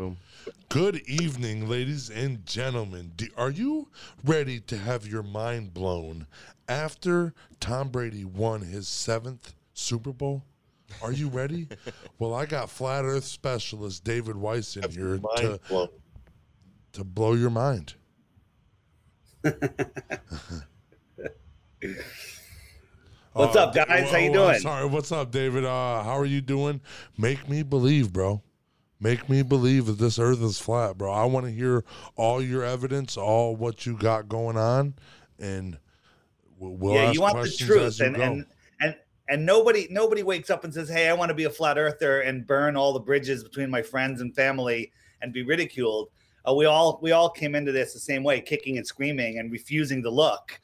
Boom. Good evening, ladies and gentlemen. Do, are you ready to have your mind blown after Tom Brady won his seventh Super Bowl? Are you ready? well, I got flat Earth specialist David Weiss in here to, blown. to blow your mind. What's Uh, up, guys? How you oh, I'm doing? Sorry, what's up, David? Uh, how are you doing? Make me believe, bro. Make me believe that this Earth is flat, bro. I want to hear all your evidence, all what you got going on, and we'll, we'll yeah, you want the truth, and, and and and nobody nobody wakes up and says, "Hey, I want to be a flat earther and burn all the bridges between my friends and family and be ridiculed." Uh, we all we all came into this the same way, kicking and screaming and refusing to look.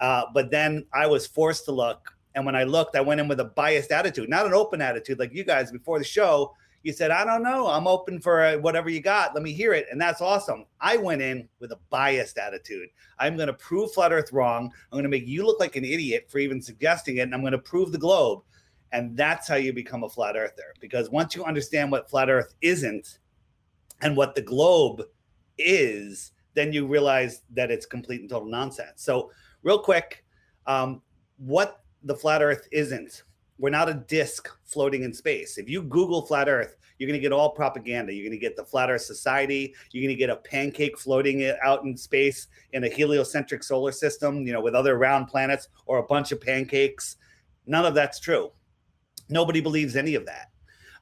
Uh, but then I was forced to look, and when I looked, I went in with a biased attitude, not an open attitude like you guys before the show. You said, "I don't know, I'm open for uh, whatever you got. Let me hear it," and that's awesome. I went in with a biased attitude. I'm going to prove flat Earth wrong. I'm going to make you look like an idiot for even suggesting it, and I'm going to prove the globe. And that's how you become a flat earther. Because once you understand what flat Earth isn't and what the globe is, then you realize that it's complete and total nonsense. So, real quick, um, what the flat Earth isn't. We're not a disk floating in space. If you Google flat Earth, you're going to get all propaganda. You're going to get the Flat Earth Society. You're going to get a pancake floating out in space in a heliocentric solar system, you know, with other round planets or a bunch of pancakes. None of that's true. Nobody believes any of that.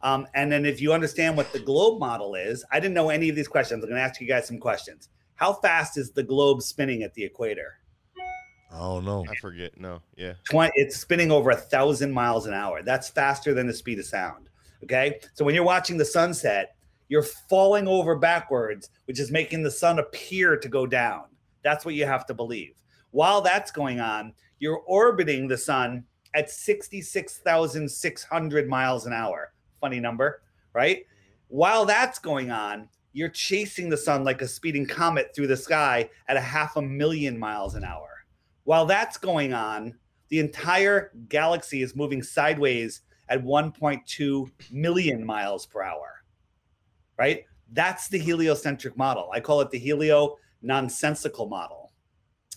Um, and then if you understand what the globe model is, I didn't know any of these questions. I'm going to ask you guys some questions. How fast is the globe spinning at the equator? Oh, I don't know. I forget. No. Yeah. 20, it's spinning over a thousand miles an hour. That's faster than the speed of sound. Okay. So when you're watching the sunset, you're falling over backwards, which is making the sun appear to go down. That's what you have to believe. While that's going on, you're orbiting the sun at 66,600 miles an hour. Funny number, right? While that's going on, you're chasing the sun like a speeding comet through the sky at a half a million miles an hour. While that's going on, the entire galaxy is moving sideways at 1.2 million miles per hour. Right? That's the heliocentric model. I call it the helio nonsensical model.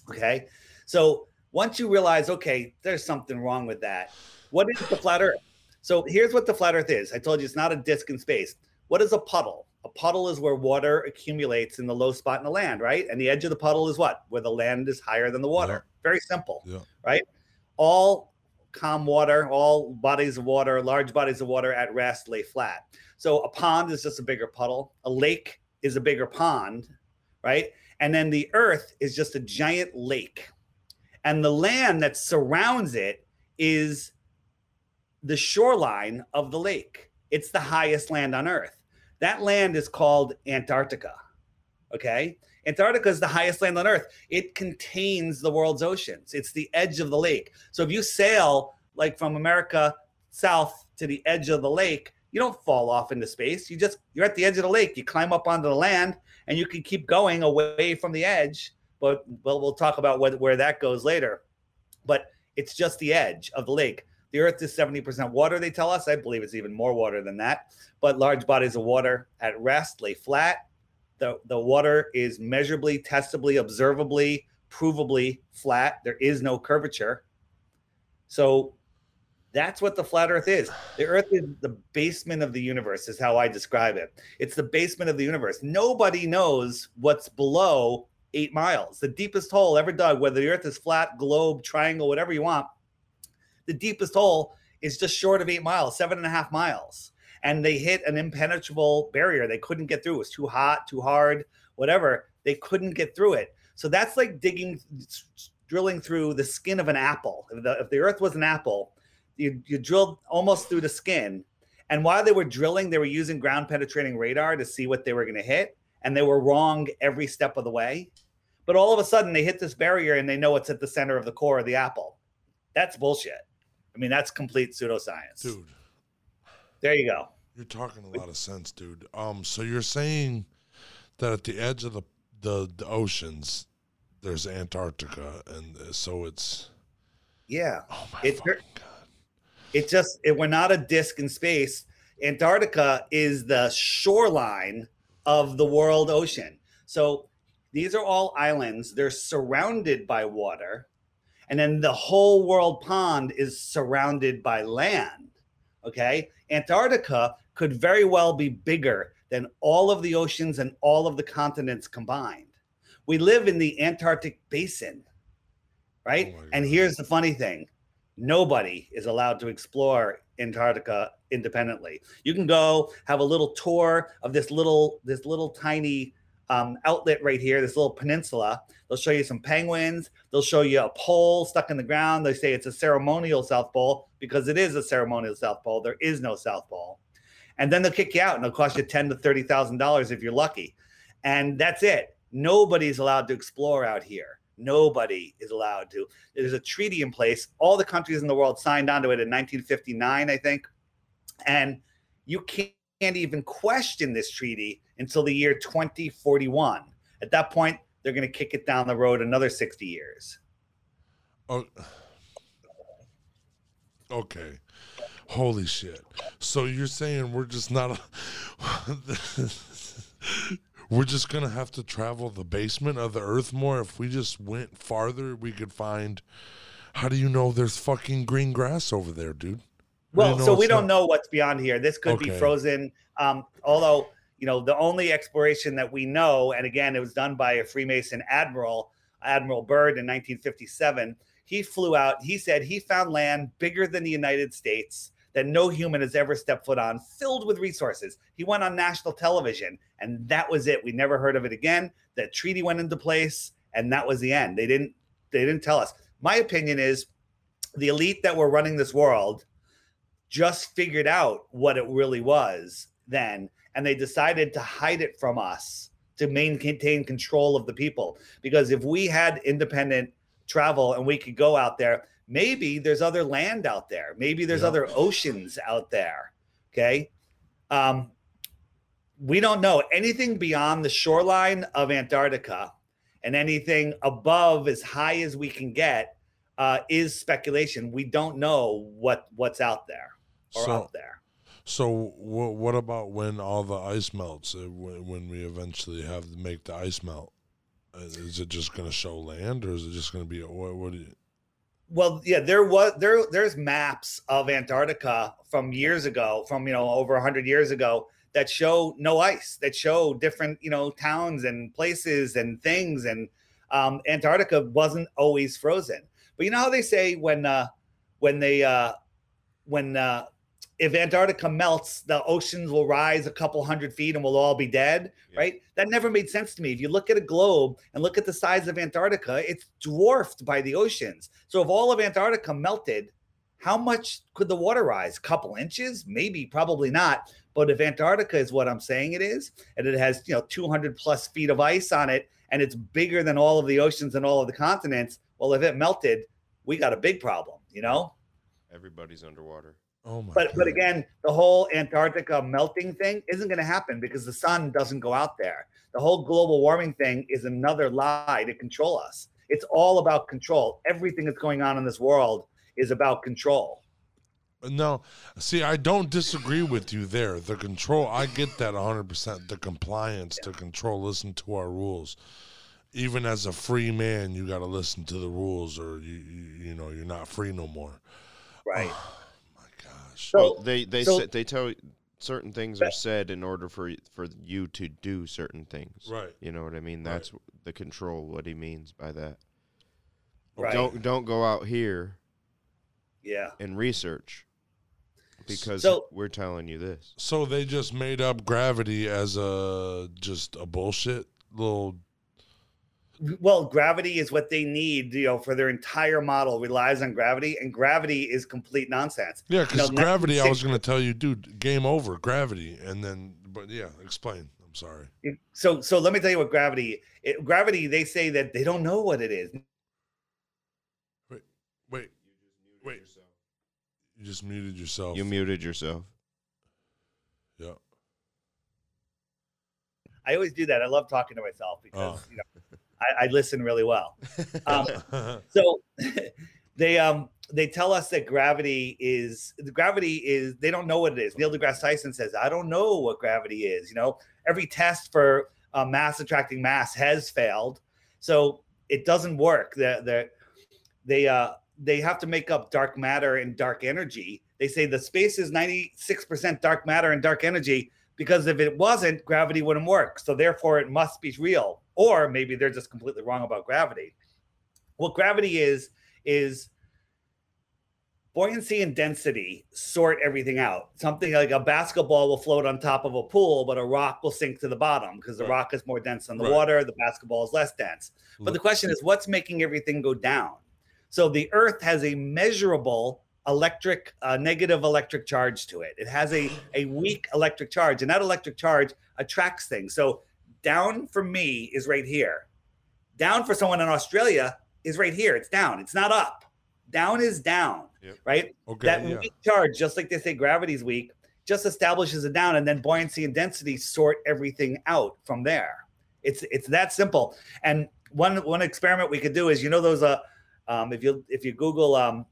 Okay. So once you realize, okay, there's something wrong with that, what is the flat earth? So here's what the flat earth is. I told you it's not a disk in space. What is a puddle? A puddle is where water accumulates in the low spot in the land, right? And the edge of the puddle is what? Where the land is higher than the water. Very simple, Yeah. right? All calm water, all bodies of water, large bodies of water at rest lay flat. So a pond is just a bigger puddle. A lake is a bigger pond, right? And then the earth is just a giant lake. And the land that surrounds it is the shoreline of the lake. It's the highest land on earth. That land is called Antarctica. Okay. Antarctica is the highest land on earth. It contains the world's oceans. It's the edge of the lake. So if you sail like from America south to the edge of the lake, you don't fall off into space. You just you're at the edge of the lake. You climb up onto the land and you can keep going away from the edge. But well, we'll talk about what, where that goes later. But it's just the edge of the lake. The earth is 70% water, they tell us. I believe it's even more water than that. But large bodies of water at rest lay flat. The, the water is measurably, testably, observably, provably flat. There is no curvature. So that's what the flat earth is. The earth is the basement of the universe, is how I describe it. It's the basement of the universe. Nobody knows what's below eight miles. The deepest hole ever dug, whether the earth is flat, globe, triangle, whatever you want, the deepest hole is just short of eight miles, seven and a half miles. And they hit an impenetrable barrier. They couldn't get through. It was too hot, too hard, whatever. They couldn't get through it. So that's like digging, drilling through the skin of an apple. If the, if the earth was an apple, you, you drilled almost through the skin. And while they were drilling, they were using ground penetrating radar to see what they were going to hit. And they were wrong every step of the way. But all of a sudden, they hit this barrier and they know it's at the center of the core of the apple. That's bullshit. I mean, that's complete pseudoscience. Dude, There you go. you're talking a lot of sense, dude. Um, so you're saying that at the edge of the the, the oceans, there's Antarctica, and uh, so it's Yeah. oh my It- fucking god. It just, it, we're not a disk in space. Antarctica is the shoreline of the world ocean. So these are all islands. They're surrounded by water. And then the whole world pond is surrounded by land. Okay. Antarctica could very well be bigger than all of the oceans and all of the continents combined. We live in the Antarctic basin, right? Oh and here's the funny thing nobody is allowed to explore Antarctica independently. You can go have a little tour of this little this little tiny um, outlet right here, this little peninsula. They'll show you some penguins. They'll show you a pole stuck in the ground. They say it's a ceremonial South Pole because it is a ceremonial South Pole. There is no South Pole, and then they'll kick you out and it'll cost you ten to thirty thousand dollars if you're lucky, and that's it. Nobody's allowed to explore out here. Nobody is allowed to. There's a treaty in place. All the countries in the world signed onto it in 1959, I think, and you can't even question this treaty until the year 2041. At that point, they're going to kick it down the road another 60 years. Oh, okay. Holy shit. So you're saying we're just not we're just going to have to travel the basement of the earth more if we just went farther we could find How do you know there's fucking green grass over there, dude? Well, so we don't not- know what's beyond here. This could be frozen. Um, although, you know, the only exploration that we know, and again, it was done by a Freemason admiral, Admiral Byrd in 1957. He flew out. He said he found land bigger than the United States that no human has ever stepped foot on, filled with resources. He went on national television, and that was it. We never heard of it again. The treaty went into place, and that was the end. They didn't. They didn't tell us. My opinion is, the elite that were running this world just figured out what it really was then and they decided to hide it from us to maintain control of the people. Because if we had independent travel and we could go out there maybe there's other land out there. Maybe there's Yeah. other oceans out there okay? Um we don't know. Anything beyond the shoreline of antarctica and anything above as high as we can get uh, is speculation. We don't know what what's out there or So, up there so wha what about when all the ice melts? Uh, when, when we eventually have to make the ice melt, uh, is it just going to show land, or is it just going to be a, what? What do you? Well, yeah, there was there there's maps of Antarctica from years ago, from you know over hundred years ago, that show no ice, that show different you know towns and places and things, and um, Antarctica wasn't always frozen. But you know how they say when uh, when they uh, when uh, if Antarctica melts, the oceans will rise a couple hundred feet and we'll all be dead, Yeah. right? That never made sense to me. If you look at a globe and look at the size of Antarctica, it's dwarfed by the oceans. So if all of Antarctica melted, how much could the water rise? A couple inches? Maybe, probably not. But if Antarctica is what I'm saying it is, and it has you know 200 plus feet of ice on it, and it's bigger than all of the oceans and all of the continents, well, if it melted, we got a big problem, you know. Everybody's underwater. Oh my! But but again, the whole Antarctica melting thing isn't going to happen because the sun doesn't go out there. The whole global warming thing is another lie to control us. It's all about control. Everything that's going on in this world is about control. No, see, I don't disagree with you there. The control, I get that 100%. The compliance, the control, listen to our rules. Even as a free man, you got to listen to the rules or you, you, you know, you're not free no more. Right. My gosh. So- well, they they so- sa- they tell certain things are said in order for y- for you to do certain things. right. You know what I mean? Right. That's the control. What he means by that. Right. Don't don't go out here Yeah. and research because So- we're telling you this. So they just made up gravity as a just a bullshit little. Well, gravity is what they need, you know, for their entire model relies on gravity, and gravity is complete nonsense. Yeah, because No, gravity, I was going to tell you, dude, game over, gravity. And then, but yeah, explain. I'm sorry. So, so let me tell you what gravity. It, gravity, they say that they don't know what it is. Wait wait, wait, you just muted yourself. You muted yourself. yeah. I always do that. I love talking to myself ah. because Oh. you know I, I listen really well. Um, so they um they tell us that gravity is the gravity is they don't know what it is. Neil deGrasse Tyson says, "I don't know what gravity is." You know, every test for uh, mass attracting mass has failed, so it doesn't work. The, the, they uh, they have to make up dark matter and dark energy. They say the space is ninety six percent dark matter and dark energy because if it wasn't, gravity wouldn't work. So therefore, it must be real, or maybe they're just completely wrong about gravity. What gravity is is buoyancy and density sort everything out. Something like a basketball will float on top of a pool, but a rock will sink to the bottom because the Right. rock is more dense than the Right. water. The basketball is less dense. But the question is, what's making everything go down? So the Earth has a measurable electric, uh, negative electric charge to it. It has a a weak electric charge, and that electric charge attracts things. So down for me is right here. Down for someone in Australia is right here. It's down. It's not up. Down is down. Yep. Right Okay. that yeah. weak charge, just like they say gravity's weak, just establishes a down, and then buoyancy and density sort everything out from there. It's it's that simple. And one one experiment we could do is you know those uh um, if you if you Google um,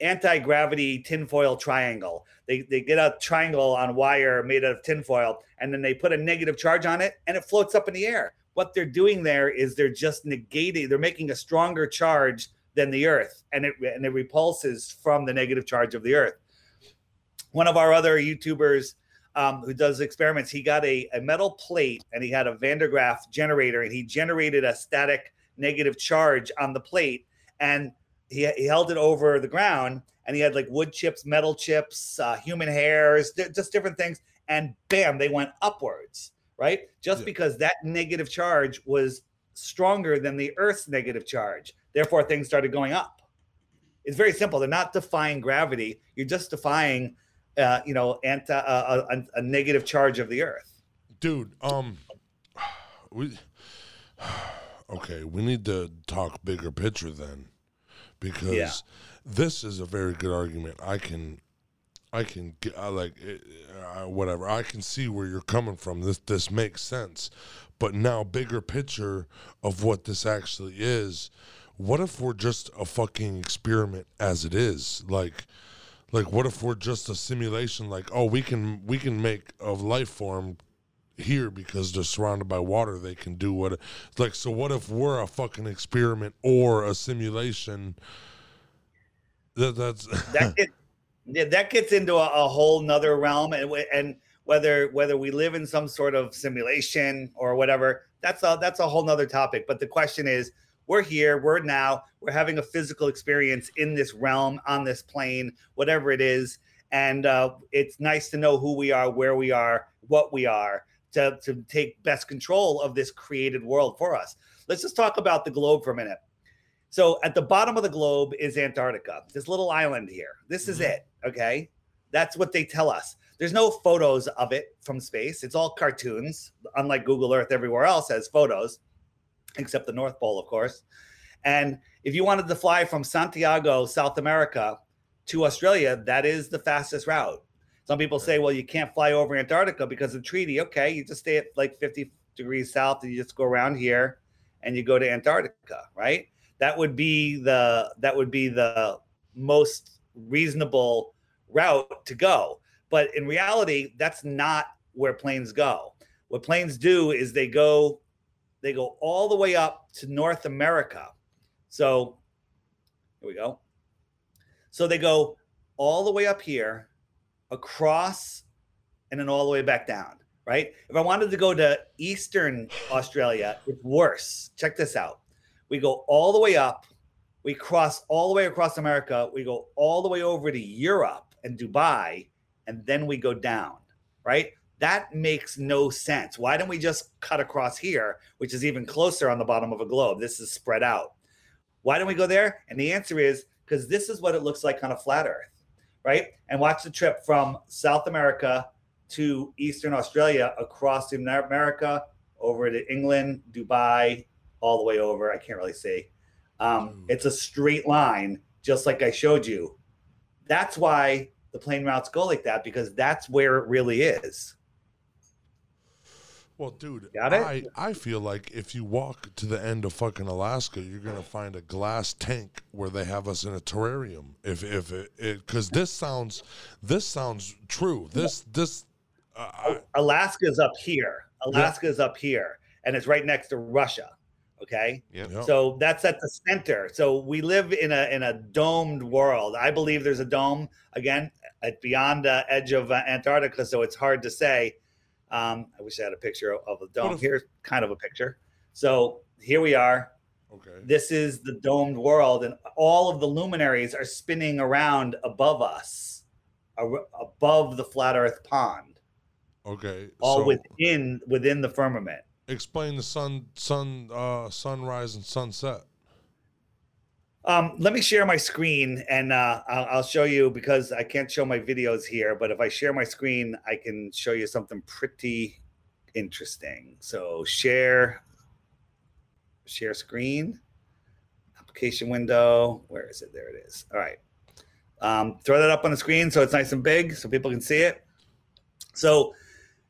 anti-gravity tinfoil triangle, they they get a triangle on wire made out of tinfoil, and then they put a negative charge on it, and it floats up in the air. What they're doing there is they're just negating. They're making a stronger charge than the Earth, and it and it repulses from the negative charge of the Earth. One of our other YouTubers um, who does experiments, he got a, a metal plate and he had a Van der Graaff generator, and he generated a static negative charge on the plate, and he, he held it over the ground, and he had like wood chips, metal chips, uh, human hairs, di- just different things, and bam, they went upwards, right? Just Yeah. because that negative charge was stronger than the Earth's negative charge. Therefore, things started going up. It's very simple. They're not defying gravity. You're just defying, uh, you know, anti uh, a, a negative charge of the Earth. dude um we okay we need to talk bigger picture then because Yeah. this is a very good argument. I can i can get I like it, uh, whatever. I can see where you're coming from. This this makes sense. But now bigger picture of what this actually is what if we're just a fucking experiment as it is? Like like what if we're just a simulation? Like oh we can we can make a life form here because they're surrounded by water they can do what like so what if we're a fucking experiment or a simulation that that's That get, yeah, that gets into a, a whole nother realm, and and whether whether we live in some sort of simulation or whatever, that's a that's a whole nother topic. But the question is, we're here, we're now, we're having a physical experience in this realm, on this plane, whatever it is, and uh, it's nice to know who we are, where we are, what we are, to to take best control of this created world for us. Let's just talk about the globe for a minute. So at the bottom of the globe is Antarctica, this little island here. This is mm-hmm. it. Okay. That's what they tell us. There's no photos of it from space. It's all cartoons, unlike Google Earth everywhere else has photos, except the North Pole, of course. And if you wanted to fly from Santiago, South America to Australia, that is the fastest route. Some people say, well, you can't fly over Antarctica because of the treaty. Okay, you just stay at like 50 degrees south and you just go around here and you go to Antarctica, right? That would be the that would be the most reasonable route to go. But in reality, that's not where planes go. What planes do is they go they go all the way up to North America. So here we go. So they go all the way up here, across, and then all the way back down. Right. If I wanted to go to Eastern Australia, it's worse. Check this out. We go all the way up, we cross all the way across America, we go all the way over to Europe and Dubai, and then we go down. Right. That makes no sense. Why don't we just cut across here, which is even closer on the bottom of a globe? This is spread out. Why don't we go there? And the answer is because this is what it looks like on a flat Earth, right? And watch the trip from South America to Eastern Australia across America, over to England, Dubai, all the way over. I can't really see. Um, it's a straight line, just like I showed you. That's why the plane routes go like that because that's where it really is. Well, dude, Got it? I I feel like if you walk to the end of fucking Alaska, you're gonna find a glass tank where they have us in a terrarium. If if it because this sounds this sounds true. This this uh, I, Alaska's up here. Alaska's up here, and it's right next to Russia. Okay. Yep. Yep. So that's at the center. So we live in a in a domed world. I believe there's a dome again at beyond the edge of uh, Antarctica, so it's hard to say. Um, I wish I had a picture of, the dome. if- Here's kind of a picture. So here we are. okay. This is the domed world, and all of the luminaries are spinning around above us, ar- above the flat Earth pond, Okay. all so within within the firmament. explain the sun sun uh sunrise and sunset. Um, let me share my screen and uh, I'll, I'll show you because I can't show my videos here. But if I share my screen, I can show you something pretty interesting. So share, share screen, application window. Where is it? There it is. All right. Um, throw that up on the screen so it's nice and big so people can see it. So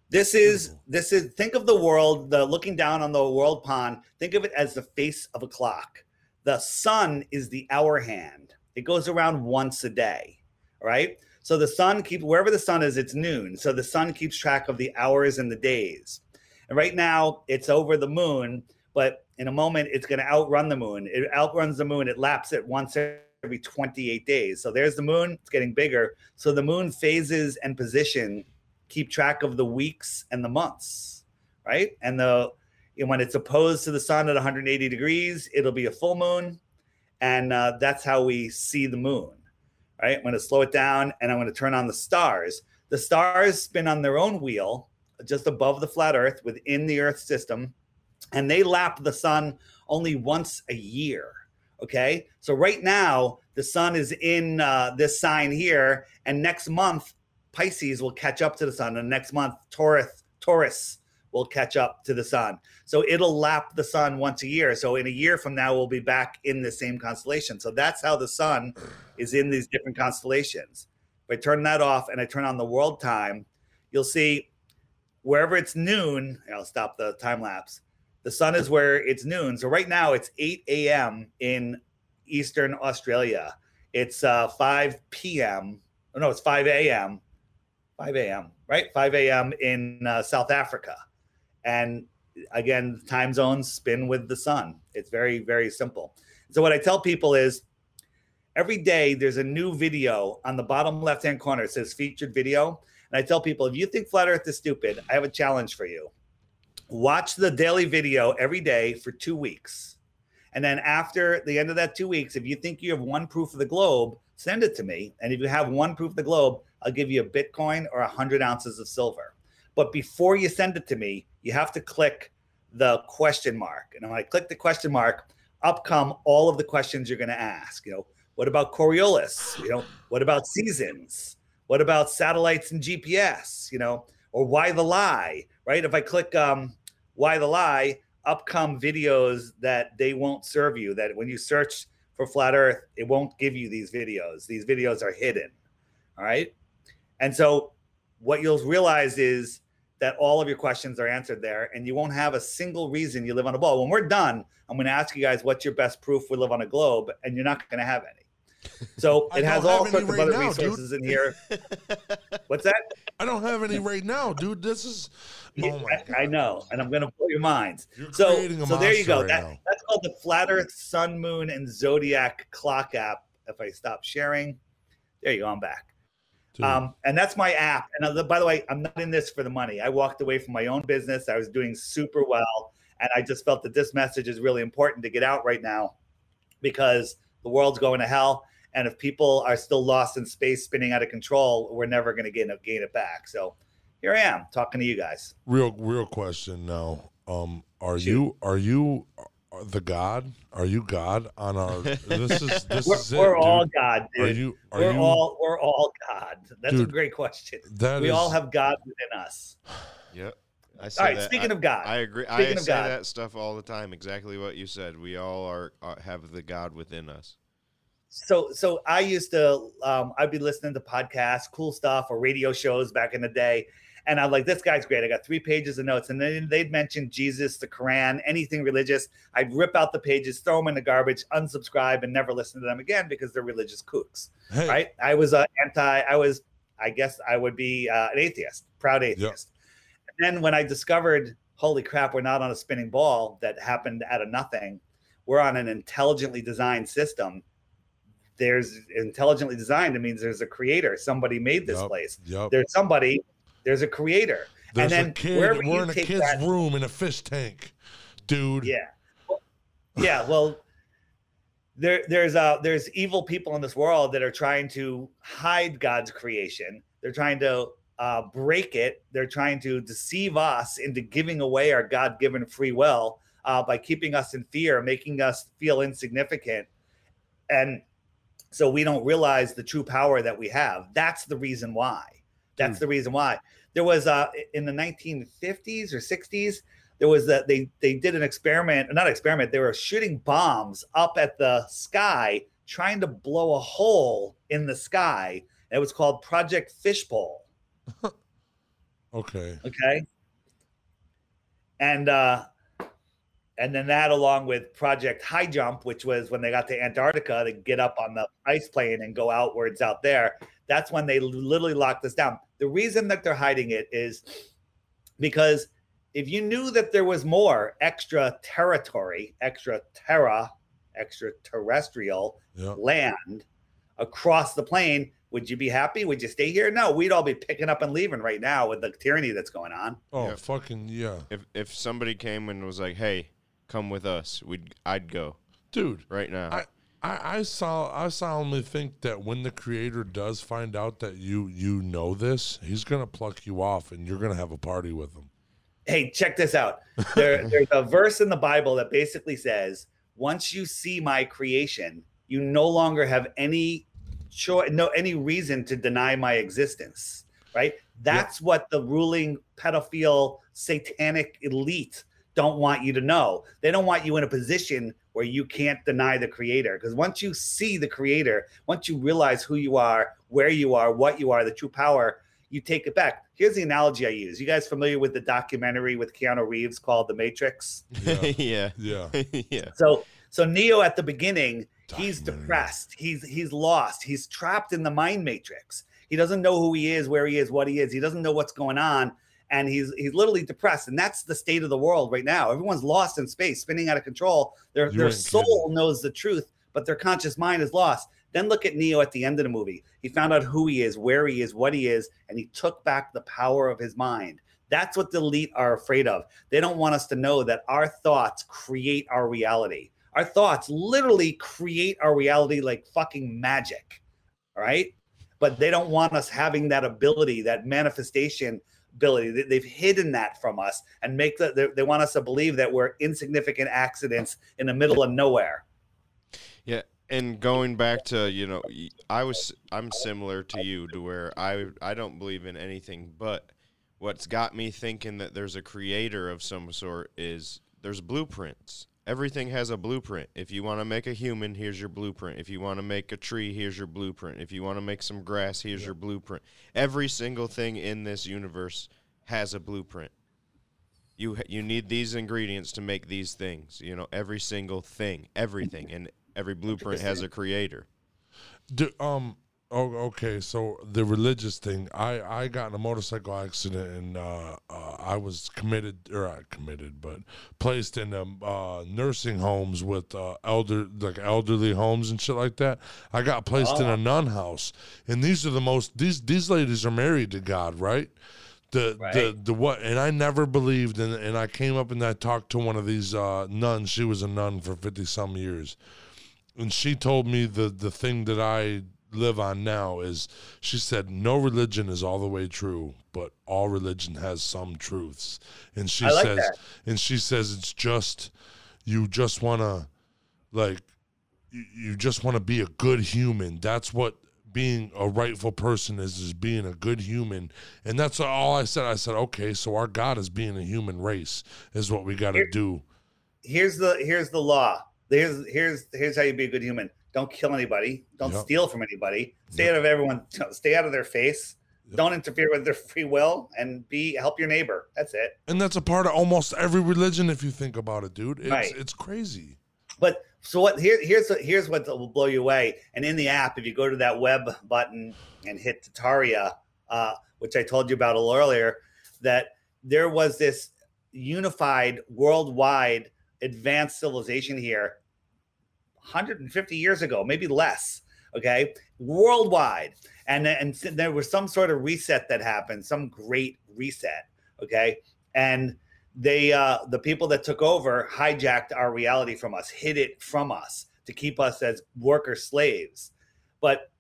this is this is think of the world, the looking down on the world pond. Think of it as the face of a clock the sun is the hour hand. It goes around once a day, right? So the sun keeps wherever the sun is, it's noon. So the sun keeps track of the hours and the days. And right now it's over the moon, but in a moment it's going to outrun the moon. It outruns the moon. It laps it once every 28 days. So there's the moon. It's getting bigger. So the moon phases and position keep track of the weeks and the months, right? And the and when it's opposed to the sun at 180 degrees, it'll be a full moon. And uh, that's how we see the moon, right? I'm going to slow it down and I'm going to turn on the stars. The stars spin on their own wheel just above the flat earth within the earth system, and they lap the sun only once a year. Okay. So right now, the sun is in uh, this sign here, and next month, Pisces will catch up to the sun, and next month, Taurus, Taurus will catch up to the sun. So it'll lap the sun once a year. So in a year from now, we'll be back in the same constellation. So that's how the sun is in these different constellations. If I turn that off and I turn on the world time, you'll see wherever it's noon, I'll stop the time lapse. The sun is where it's noon. So right now it's 8 a.m. in Eastern Australia. It's uh, 5 p.m. Oh, no, it's 5 a.m. 5 a.m. Right? 5 a.m. in uh, South Africa. And again, time zones spin with the sun. It's very, very simple. So what I tell people is every day there's a new video on the bottom left hand corner. It says featured video. And I tell people if you think flat earth is stupid, I have a challenge for you. Watch the daily video every day for two weeks. And then after the end of that two weeks, if you think you have one proof of the globe, send it to me. And if you have one proof of the globe, I'll give you a Bitcoin or a 100 ounces of silver. But before you send it to me, you have to click the question mark. And when I click the question mark, up come all of the questions you're going to ask. You know, what about Coriolis? You know, what about seasons? What about satellites and GPS? You know, or why the lie? Right? If I click um, why the lie, up come videos that they won't serve you. That when you search for flat Earth, it won't give you these videos. These videos are hidden. All right. And so what you'll realize is that all of your questions are answered there and you won't have a single reason you live on a ball. When we're done, I'm going to ask you guys what's your best proof we live on a globe and you're not going to have any. So it has all sorts of other now, dude. resources in here. What's that? I don't have any right now, dude. This is Yeah, oh my god. I, I know, and I'm going to blow your minds. You're So, creating a so there you go. right That, that's called the Flat Earth Sun, Moon, and Zodiac Clock app. If I stop sharing, there you go. I'm back. Um, and that's my app. And uh, by the way, I'm not in this for the money. I walked away from my own business. I was doing super well. And I just felt that this message is really important to get out right now because the world's going to hell. And if people are still lost in space, spinning out of control, we're never going to gain it, back. So here I am talking to you guys. real real question now. Um are Shoot. you are you the god? Are you God on our this is this We're, is it. we're all God, dude. Are you are we're you all we're all God. That's a great question. that we all have God within us. Yep. I say All right. that- Speaking I, of God, I agree. Speaking of say God. that stuff all the time. Exactly what you said. We all are, are have the God within us. so so i used to um, i'd be listening to podcasts cool stuff or radio shows back in the day And I'm like, this guy's great. I got three pages of notes. And then they'd mention Jesus, the Quran, anything religious. I'd rip out the pages, throw them in the garbage, unsubscribe, and never listen to them again because they're religious kooks. Hey, Right? I was a anti, I was, I guess I would be uh, an atheist, proud atheist. And then when I discovered, holy crap, we're not on a spinning ball that happened out of nothing. We're on an intelligently designed system. There's intelligently designed. It means there's a creator. Somebody made this Yup. place. Yep. There's somebody. There's a creator. There's then a kid. We're in a kid's that- room in a fish tank, dude. Yeah. Well, yeah. Well, there, there's uh, there's evil people in this world that are trying to hide God's creation. They're trying to uh, break it. They're trying to deceive us into giving away our God-given free will uh, by keeping us in fear, making us feel insignificant, and so we don't realize the true power that we have. That's the reason why. That's the reason why. There was uh, in the 1950s or 60s there was that they they did an experiment not experiment they were shooting bombs up at the sky trying to blow a hole in the sky it was called project fishbowl Okay. okay and uh and then that along with project high jump which was when they got to antarctica to get up on the ice plane and go outwards out there that's when they literally locked us down the reason that they're hiding it is because if you knew that there was more extra territory extra terra extraterrestrial Yeah. land across the plane would you be happy would you stay here no we'd all be picking up and leaving right now with the tyranny that's going on Oh, Yeah. fucking yeah, If if somebody came and was like, "Hey, come with us," we'd I'd go dude. right now. I, I, I saw I solemnly think that when the creator does find out that you you know this, he's gonna pluck you off and you're gonna have a party with him. hey check this out. There, there's a verse in the bible that basically says once you see my creation you no longer have any choice no any reason to deny my existence right? That's what the ruling pedophile satanic elite don't want you to know. They don't want you in a position where you can't deny the creator because once you see the creator once you realize who you are where you are what you are the true power you take it back. Here's the analogy I use. You guys familiar with the documentary with Keanu Reeves called The Matrix? yeah, Yeah. yeah. So so Neo at the beginning, he's depressed. He's he's lost. He's trapped in the mind matrix. He doesn't know who he is, where he is, what he is. He doesn't know what's going on. And he's he's literally depressed. And that's the state of the world right now. Everyone's lost in space, spinning out of control. Their You their soul knows the truth, but their conscious mind is lost. Then look at Neo at the end of the movie. He found out who he is, where he is, what he is, and he took back the power of his mind. That's what the elite are afraid of. They don't want us to know that our thoughts create our reality. Our thoughts literally create our reality like fucking magic. All right. But they don't want us having that ability, that manifestation ability. They- They've hidden that from us and make that they, they want us to believe that we're insignificant accidents in the middle of nowhere. Yeah, and going back to you know, I was I'm similar to you to where I I don't believe in anything, but what's got me thinking that there's a creator of some sort is there's blueprints. Everything has a blueprint. If you want to make a human, here's your blueprint. If you want to make a tree, here's your blueprint. If you want to make some grass, here's your blueprint. Every single thing in this universe has a blueprint. You you need these ingredients to make these things. You know, every single thing, everything, and every blueprint has a creator. Do, um. Oh, okay. So the religious thing, I I got in a motorcycle accident and uh, uh I was committed or uh, committed, but placed in um uh nursing homes with uh elder like elderly homes and shit like that. I got placed in Oh. a nun house, and these are the most these these ladies are married to God, right? The the Right. the what? And I never believed, and and I came up and I talked to one of these uh nuns. She was a nun for fifty some years and she told me the the thing that I live on now is she said no religion is all the way true but all religion has some truths and she like says that. and she says it's just you just want to like you, you just want to be a good human that's what being a rightful person is is being a good human and that's all I said I said okay so our god is being a human race is what we got to do Here's the here's the law. Here's here's here's how you be a good human. Don't kill anybody. Don't Yep. steal from anybody. Stay Yep. out of everyone. Stay out of their face. don't interfere with their free will, and be help your neighbor. That's it. And that's a part of almost every religion, if you think about it, dude. It's Right. it's crazy. But so what? Here, here's here's what will blow you away. And in the app, if you go to that web button and hit Tartaria, uh, which I told you about a little earlier, that there was this unified, worldwide, advanced civilization here, 150 years ago, maybe less. Okay, worldwide, and and there was some sort of reset that happened, some great reset. Okay, and they uh the people that took over hijacked our reality from us hid it from us to keep us as worker slaves but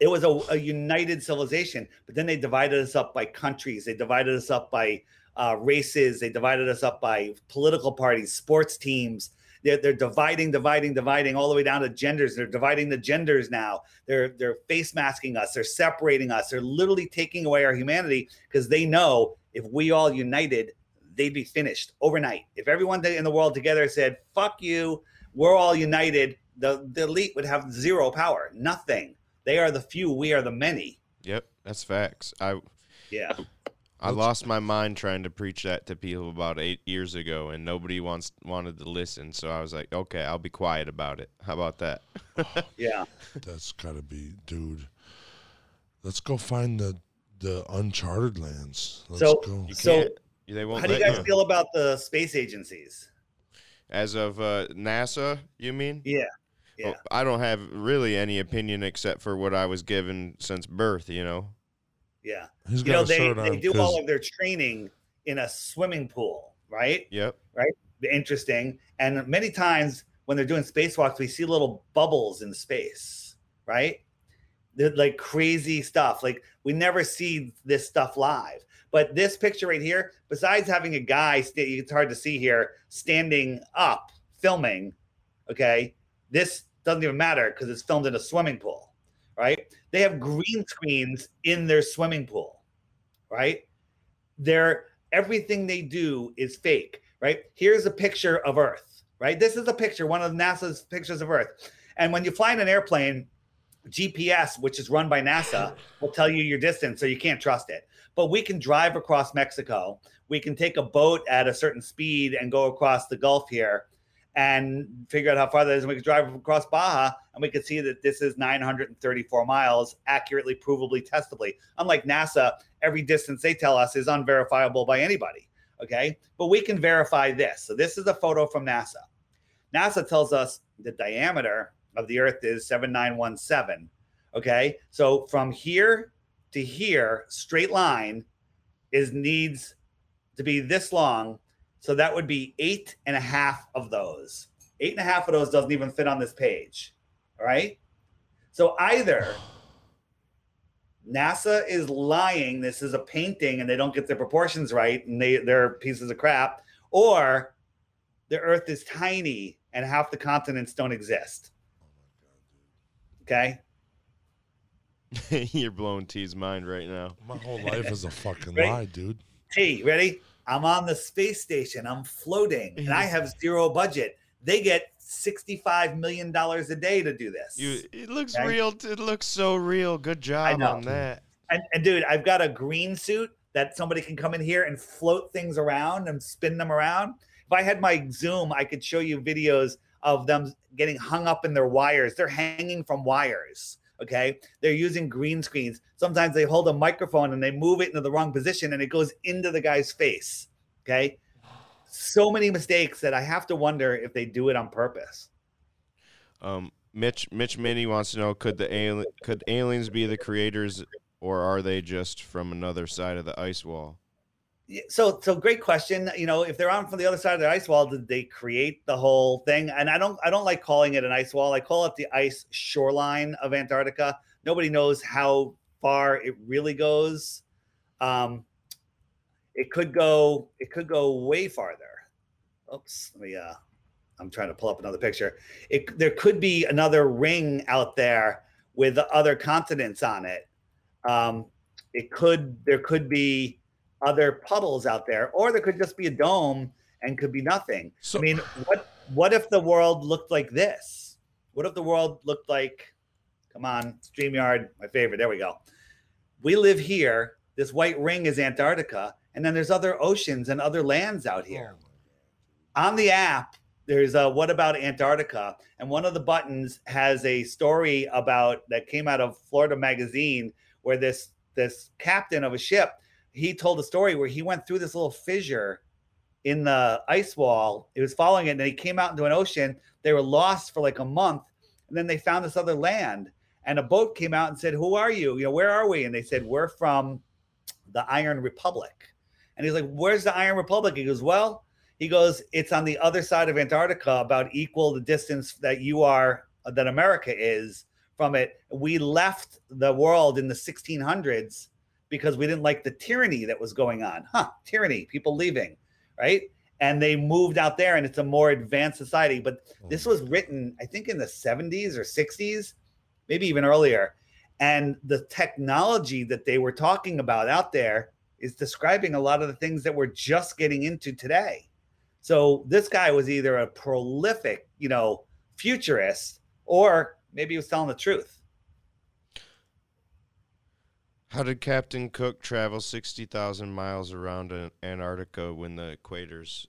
it was a, a united civilization but then they divided us up by countries they divided us up by uh, races they divided us up by political parties sports teams they're, they're dividing dividing dividing all the way down to genders they're dividing the genders now they're they're face masking us they're separating us they're literally taking away our humanity because they know if we all united they'd be finished overnight. If everyone in the world together said, fuck you, we're all united, the, the elite would have zero power, nothing. They are the few, we are the many. Yep, that's facts. I Yeah. I lost my mind trying to preach that to people about eight years ago, and nobody wants wanted to listen. So I was like, okay, I'll be quiet about it. How about that? Yeah. That's gotta be, dude. Let's go find the the uncharted lands. Let's So- go. So. They won't How do you let guys feel about the space agencies? As of uh, NASA, you mean? Yeah. Yeah. Well, I don't have really any opinion except for what I was given since birth. You know. Yeah. He's You know, they, they do 'cause- all of their training in a swimming pool, right? Yep. Right. Interesting. And many times when they're doing spacewalks, we see little bubbles in space, right? They're like crazy stuff. Like we never see this stuff live. But this picture right here, besides having a guy, sta- it's hard to see here, standing up filming, okay, this doesn't even matter because it's filmed in a swimming pool, right? They have green screens in their swimming pool, right? They're everything they do is fake right? Here's a picture of Earth, right? This is a picture, one of NASA's pictures of Earth. And when you fly in an airplane, GPS, which is run by NASA, will tell you your distance, so you can't trust it. But we can drive across Mexico. We can take a boat at a certain speed and go across the Gulf here and figure out how far that is. And we can drive across Baja and we can see that this is 934 miles, accurately, provably, testably. Unlike NASA, every distance they tell us is unverifiable by anybody. Okay. But we can verify this. So this is a photo from NASA. NASA tells us the diameter of the Earth is 7917. Okay. So from here to here, straight line is needs to be this long. So that would be eight and a half of those. Eight and a half of those doesn't even fit on this page. All right. So either NASA is lying, this is a painting and they don't get their proportions right and they they're pieces of crap, or the earth is tiny and half the continents don't exist. Okay. You're blowing T's mind right now. My whole life is a fucking Right? lie, dude. T, ready? I'm on the space station. I'm floating and I mm-hmm. have zero budget. They get $65 million a day to do this. You. It looks Okay. real. It looks so real. Good job on that. and, and dude, I've got a green suit that somebody can come in here and float things around and spin them around. If I had my Zoom, I could show you videos of them getting hung up in their wires. They're hanging from wires. Okay. They're using green screens. Sometimes they hold a microphone and they move it into the wrong position and it goes into the guy's face. Okay. So many mistakes that I have to wonder if they do it on purpose. Um, Mitch Mitch Mini wants to know could the alien could aliens be the creators or are they just from another side of the ice wall? So so great question you know if they're on from the other side of the ice wall did they create the whole thing? And i don't i don't like calling it an ice wall. I call it the ice shoreline of antarctica. Nobody knows how far it really goes. Um it could go it could go way farther. Oops let me uh i'm trying to pull up another picture. It there could be another ring out there with other continents on it. Um it could there could be other puddles out there, or there could just be a dome and could be nothing. So I mean, what what if the world looked like this? What if the world looked like, come on, StreamYard, my favorite. There we go. we live here. This white ring is Antarctica, and then there's other oceans and other lands out here. Oh on the app, there's a what about Antarctica? And one of the buttons has a story about that came out of Florida magazine where this this captain of a ship, he told a story where he went through this little fissure in the ice wall. He was following it and he came out into an ocean. They were lost for like a month. And then they found this other land. And a boat came out and said, Who are you? You know, where are we? And they said, We're from the Iron Republic. And he's like, Where's the Iron Republic? He goes, Well, he goes, It's on the other side of Antarctica, about equal the distance that you are, that America is from it. We left the world in the 1600s because we didn't like the tyranny that was going on. Huh, tyranny, people leaving, right? And they moved out there and it's a more advanced society. But hmm. this was written, I think, in the 70s or 60s, maybe even earlier. And the technology that they were talking about out there is describing a lot of the things that we're just getting into today. So this guy was either a prolific, you know, futurist or maybe he was telling the truth. How did Captain Cook travel 60,000 miles around Antarctica when the equator's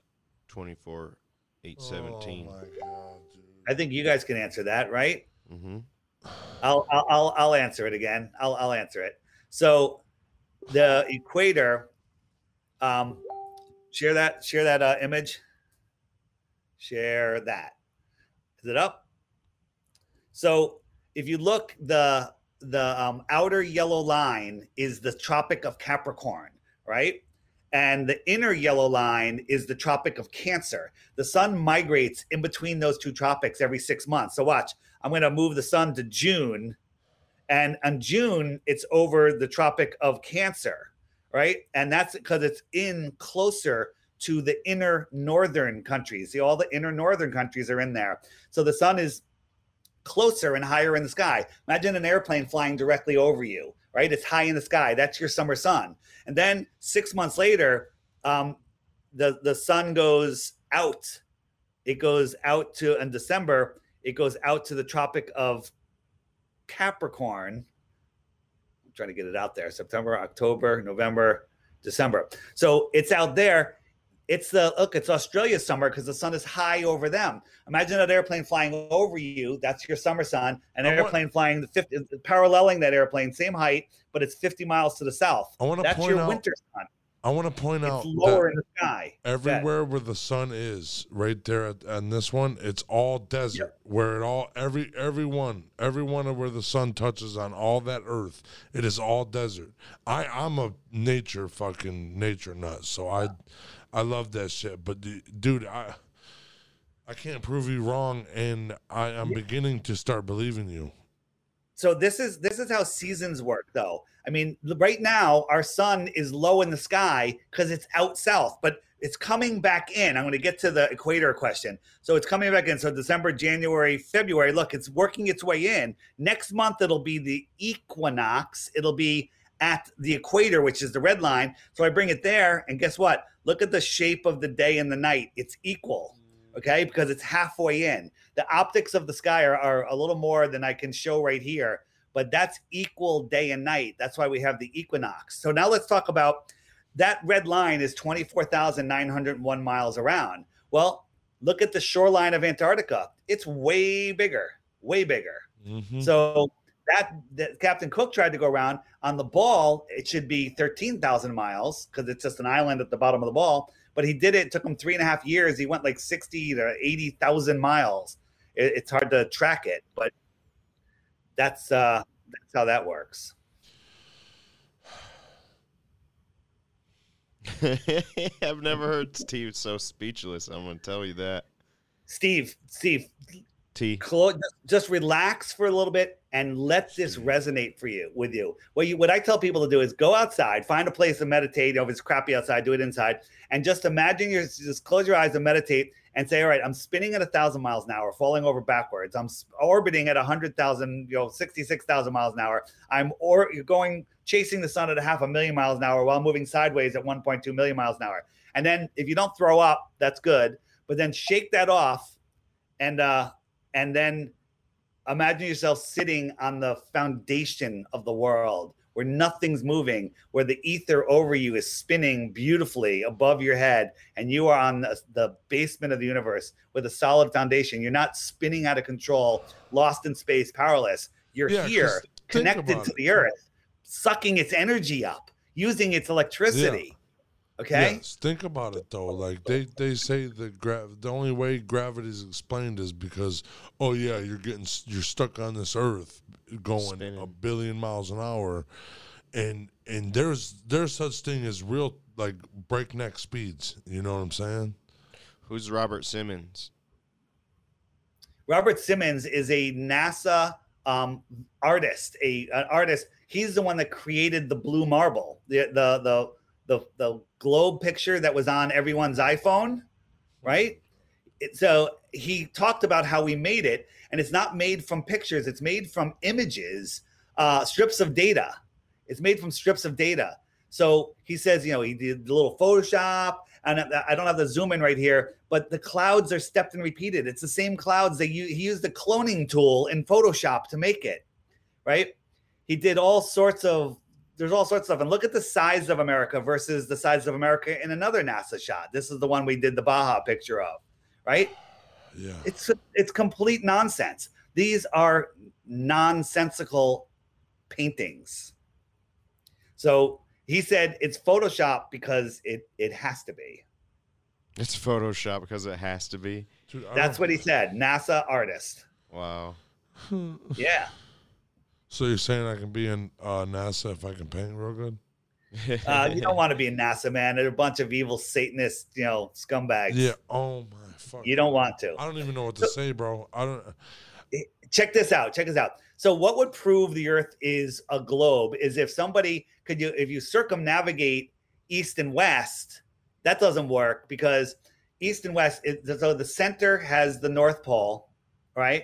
24 817? Oh god. I think you guys can answer that, right? mm-hmm. I'll I'll I'll, I'll answer it again. I'll I'll answer it. So the equator um share that share that uh, image. Share that. Is it up? So if you look the the um, outer yellow line is the Tropic of Capricorn, right? And the inner yellow line is the Tropic of Cancer. The sun migrates in between those two tropics every six months. So watch, I'm going to move the sun to June, and on June it's over the Tropic of Cancer, right? And that's because it's in closer to the inner northern countries. See, all the inner northern countries are in there. So the sun is closer and higher in the sky. Imagine an airplane flying directly over you, right? It's high in the sky. That's your summer sun. And then six months later, um, the the sun goes out. It goes out to in December. It goes out to the Tropic of Capricorn. I'm trying to get it out there. September, October, November, December. So it's out there. It's the look, it's Australia's summer because the sun is high over them. Imagine an airplane flying over you. That's your summer sun. An I want- airplane flying the 50, paralleling that airplane, same height, but it's 50 miles to the south. I want to That's point your out. winter sun. I want to point It's out lower in the sky. Everywhere where the sun is, right there at, on this one, it's all desert. Where it all every every one every one of where the sun touches on all that earth, it is all desert. I I'm a nature fucking nature nut, so I I love that shit. But dude, I I can't prove you wrong, and I I'm beginning to start believing you. So this is this is how seasons work, though. I mean, right now our sun is low in the sky because it's out south, but it's coming back in. I'm going to get to the equator question. So it's coming back in. So December, January, February. Look, it's working its way in. Next month it'll be the equinox. It'll be at the equator, which is the red line. So I bring it there, and guess what? Look at the shape of the day and the night. It's equal okay because it's halfway in the optics of the sky are, are a little more than i can show right here but that's equal day and night that's why we have the equinox so now let's talk about that red line is 24901 miles around well look at the shoreline of antarctica it's way bigger way bigger Mhm. so that, that Captain Cook tried to go around on the ball, it should be 13,000 miles because it's just an island at the bottom of the ball. But he did it, it took him three and a half years. He went like 60 to 80,000 miles. It, it's hard to track it, but that's uh, that's how that works. I've never heard Steve so speechless. I'm going to tell you that. Steve, Steve, T. clo- just, just relax for a little bit and let this resonate for you with you. What you what I tell people to do is go outside, find a place to meditate. You know, if it's crappy outside, do it inside, and just imagine you just close your eyes and meditate and say, all right, I'm spinning at a thousand miles an hour, falling over backwards. I'm orbiting at a hundred thousand, you know, sixty-six thousand miles an hour. I'm or you're going chasing the sun at a half a million miles an hour while moving sideways at 1.2 million miles an hour. And then if you don't throw up, that's good. But then shake that off, and uh, and then imagine yourself sitting on the foundation of the world where nothing's moving, where the ether over you is spinning beautifully above your head, and you are on the, the basement of the universe with a solid foundation. You're not spinning out of control, lost in space, powerless. You're Yeah, here, connected to the earth, sucking its energy up, using its electricity. Okay. Yes, think about it though. Like they, they say the gra- the only way gravity is explained is because oh yeah you're getting you're stuck on this earth going a billion miles an hour, and and there's there's such thing as real like breakneck speeds. You know what I'm saying? Who's Robert Simmons? Robert Simmons is a NASA um, artist, a an artist. He's the one that created the blue marble, the the the the, the globe picture that was on everyone's iPhone, right? It, so he talked about how we made it, and it's not made from pictures; it's made from images, uh, strips of data. It's made from strips of data. So he says, you know, he did a little Photoshop, and I don't have the zoom in right here, but the clouds are stepped and repeated. It's the same clouds that you he used the cloning tool in Photoshop to make it, right? He did all sorts of there's all sorts of stuff. And look at the size of America versus the size of America in another NASA shot. This is the one we did the Baja picture of, right? Yeah. It's it's complete nonsense. These are nonsensical paintings. So he said it's Photoshop because it it has to be. It's Photoshop because it has to be. Dude, That's what he said. NASA artist. Wow. Yeah. So you're saying I can be in uh, NASA if I can paint real good? Uh, you don't want to be in NASA, man. They're a bunch of evil Satanist, you know, scumbags. Yeah. Oh my fuck. You don't want to. I don't even know what to say, bro. I don't. check this out check this out so what would prove the earth is a globe is if somebody could you if you circumnavigate east and west that doesn't work because east and west it, so the center has the north pole right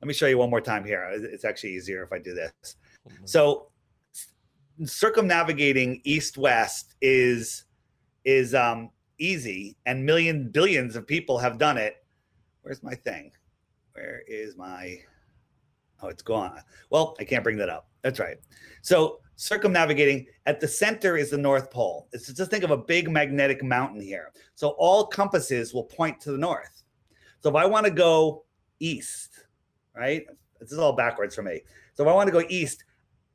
let me show you one more time here. It's- actually easier if i do this. So circumnavigating east west is is um easy and million billions of people have done it. Where's my thing? Where is my oh it's gone. Well i can't bring that up. That's right. So circumnavigating at the center is the north pole. It's just think of a big magnetic mountain here. So all compasses will point to the north. So if i want to go east right this is all backwards for me so if i want to go east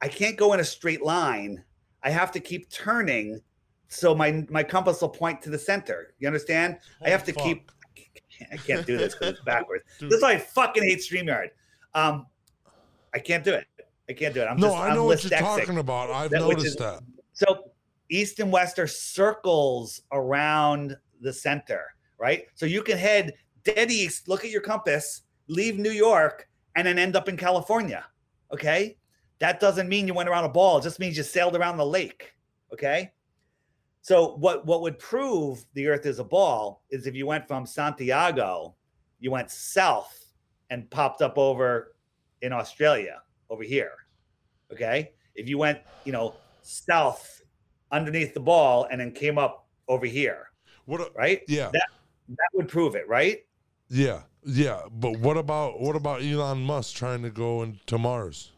i can't go in a straight line i have to keep turning so my my compass will point to the center you understand I have to keep- I can't do this because it's backwards. Dude. This is why I fucking hate StreamYard. Um, I can't do it. I can't do it. I'm no, just, I I'm know what you're talking about. I've That- noticed is- that. So east and west are circles around the center, right? So you can head dead east, look at your compass, leave New York, and then end up in California. Okay. That doesn't mean you went around a ball, it just means you sailed around the lake. Okay. So what what would prove the earth is a ball is if you went from Santiago, you went south and popped up over in Australia over here. Okay? If you went, you know, south underneath the ball and then came up over here, What? A, right? yeah, That would prove it, right? Yeah, yeah. But what about what about Elon Musk trying to go into Mars?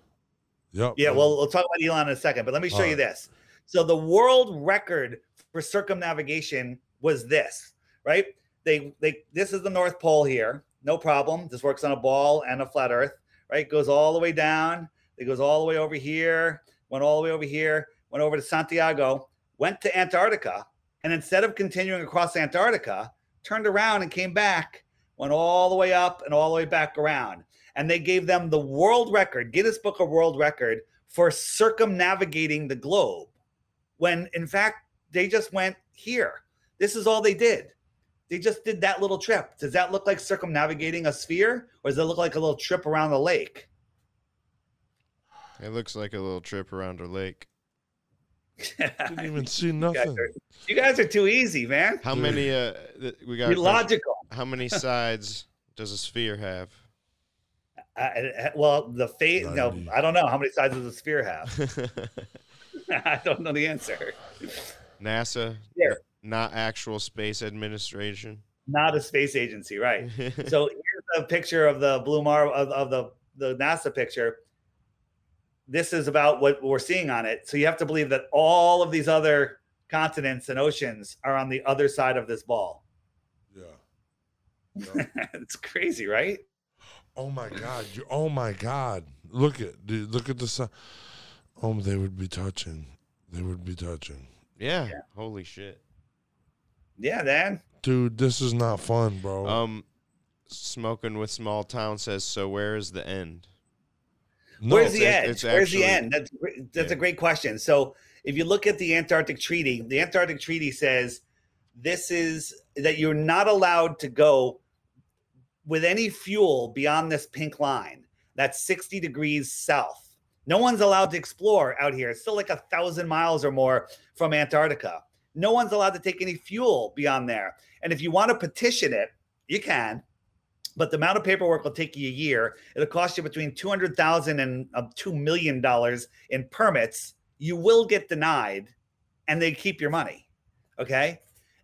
Yep. Yeah, well, we'll talk about Elon in a second, but let me show you Alright. this. So the world record for circumnavigation was this, right? They they this is the North Pole here. No problem. This works on a ball and a flat earth, right? Goes all the way down. It goes all the way over here, went all the way over here, went over to Santiago, went to Antarctica, and instead of continuing across Antarctica, turned around and came back, went all the way up and all the way back around. And they gave them the world record, Guinness Book of World Record, for circumnavigating the globe when in fact they just went here. This is all they did. They just did that little trip. Does that look like circumnavigating a sphere or does it look like a little trip around the lake? It looks like a little trip around a lake. Didn't even see you, guys nothing. are, you guys are too easy, man. How Dude. many? Uh, th- we got. You're logical. How many sides does a sphere have? Uh, uh, well, the face, no, I don't know. How many sides does a sphere have? I don't know the answer. NASA, Yeah. not actual space administration. Not a space agency, right? so here's a picture of the blue mar of, of the the NASA picture. this is about what we're seeing on it. So you have to believe that all of these other continents and oceans are on the other side of this ball. Yeah. Yeah. it's crazy, right? oh my god. You. Oh my god. Look at. Dude, look at the sun. Oh, they would be touching. They would be touching. Yeah. Holy shit. Yeah, man. Dude, this is not fun, bro. Um, smoking with small town says. So where is the end? no, Where's the it's- edge? it's Where's the end? That's that's Yeah. a great question. So if you look at the Antarctic Treaty, the Antarctic Treaty says this is that you're not allowed to go with any fuel beyond this pink line. That's 60 degrees south. No one's allowed to explore out here. It's still like a thousand miles or more from Antarctica. No one's allowed to take any fuel beyond there. And if you want to petition it, you can but the amount of paperwork will take you a year. It'll cost you between two hundred thousand and uh, two million dollars in permits. You will get denied, and they keep your money. Okay,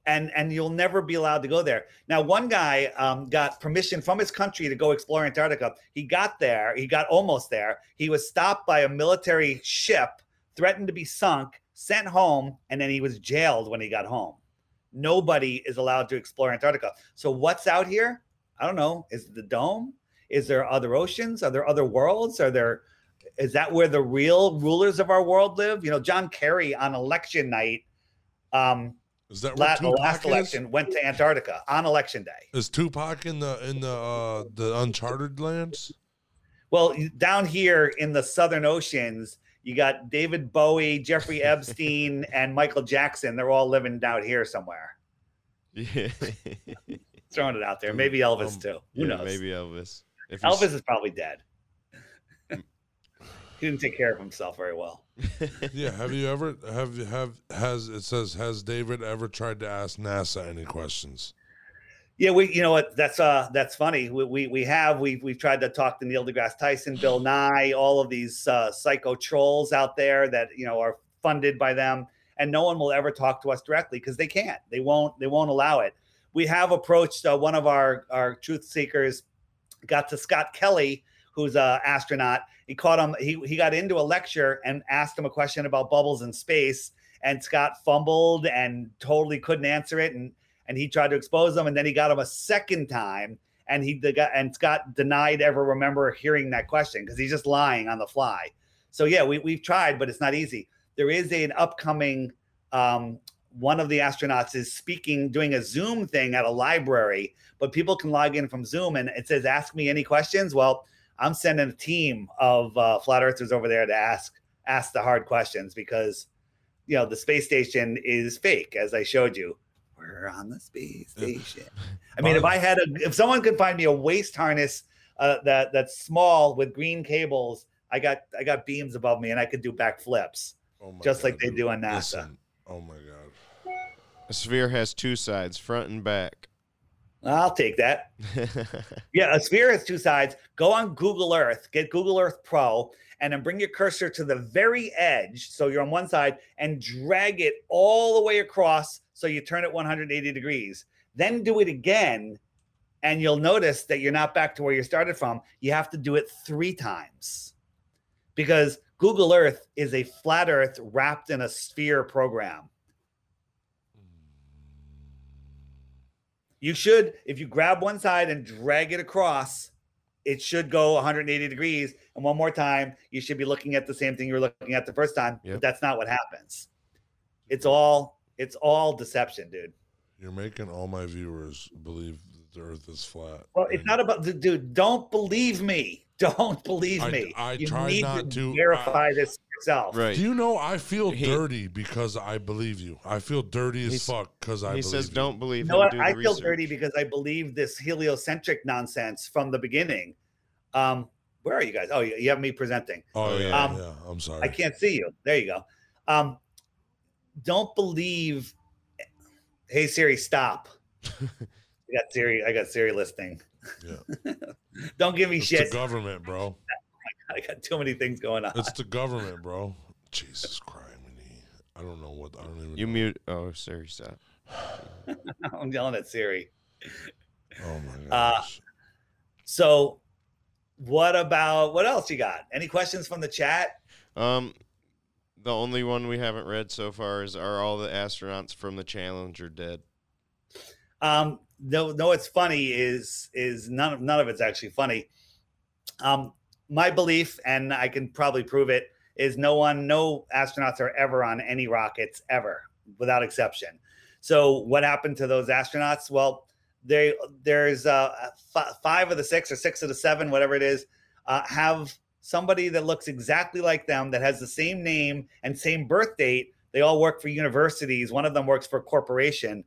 and and you'll never be allowed to go there. Now, one guy um, got permission from his country to go explore Antarctica. He got there. He got almost there. He was stopped by a military ship, threatened to be sunk, sent home, and then he was jailed when he got home. Nobody is allowed to explore Antarctica. So what's out here? I don't know. Is the dome? Is there other oceans? Are there other worlds? Are there is that where the real rulers of our world live? You know, John Kerry on election night, um, is that la- what the Tupac last is? election went to Antarctica on election day. Is Tupac in the in the uh the uncharted lands? Well, down here in the southern oceans, you got David Bowie, Jeffrey Epstein, and Michael Jackson. They're all living down here somewhere. Yeah. Throwing it out there. Maybe Elvis Um, too. Who yeah, knows? maybe Elvis. If he's- Elvis is probably dead. he didn't take care of himself very well. Yeah. Have you ever have you have has it says has David ever tried to ask NASA any questions? Yeah, we you know what that's uh that's funny. We we, we have we've we've tried to talk to Neil deGrasse Tyson, Bill Nye, all of these uh, psycho trolls out there that you know are funded by them, and no one will ever talk to us directly because they can't. They won't. They won't allow it. We have approached uh, one of our our truth seekers, got to Scott Kelly, who's a astronaut. He caught him. He he got into a lecture and asked him a question about bubbles in space, and Scott fumbled and totally couldn't answer it, and and he tried to expose them, and then he got him a second time, and he the guy and Scott denied ever remember hearing that question because he's just lying on the fly. So yeah, we we've tried, but it's not easy. There is an upcoming um, one of the astronauts is speaking, doing a Zoom thing at a library, but people can log in from Zoom, and it says "Ask me any questions." Well, I'm sending a team of uh, flat earthers over there to ask ask the hard questions because you know the space station is fake, as I showed you. We're on the space station. I mean, if I had a, if someone could find me a waist harness uh, that that's small with green cables, I got I got beams above me and I could do backflips Oh just God, like they do on NASA. Listen, oh my god. A sphere has two sides, front and back. I'll take that. Yeah, a sphere has two sides. Go on Google Earth, get Google Earth Pro, and then bring your cursor to the very edge. So you're on one side and drag it all the way across. So you turn it 180 degrees. Then do it again. And you'll notice that you're not back to where you started from. You have to do it three times because Google Earth is a flat Earth wrapped in a sphere program. You should, if you grab one side and drag it across, it should go 180 degrees. And one more time, you should be looking at the same thing you were looking at the first time. Yep. But that's not what happens. It's all it's all deception, dude. You're making all my viewers believe the Earth is flat. Well, it's not about the dude. Don't believe me. Don't believe I- me. I you try need not to to- verify this yourself. right. Do you know I feel He- dirty because I believe you. I feel dirty as fuck because I he says, you. "Don't believe You him. know what? do I the feel research." dirty because I believe this heliocentric nonsense from the beginning. Um, where are you guys? Oh, you you have me presenting. Oh Oh, yeah, yeah. Um, yeah. I'm sorry. I can't see you. There you go. Um, don't believe. Hey Siri, stop. I got Siri. I got Siri listening. Yeah. don't give me It's shit. the government, bro. I got too many things going on. It's the government, bro. Jesus Christ, I don't know what I don't even. You know. mute. Oh, sorry, stop. I'm yelling at Siri. Oh my Uh, gosh. So, what about what else you got? Any questions from the chat? Um, the only one we haven't read so far is are all the astronauts from the Challenger dead? Um, no, no. What's funny is is none of none of it's actually funny. Um, my belief, and I can probably prove it, is no one, no astronauts are ever on any rockets ever, without exception. So what happened to those astronauts? Well, they there's uh, f- five of the six or six of the seven, whatever it is, uh, have somebody that looks exactly like them that has the same name and same birth date. They all work for universities. One of them works for a corporation,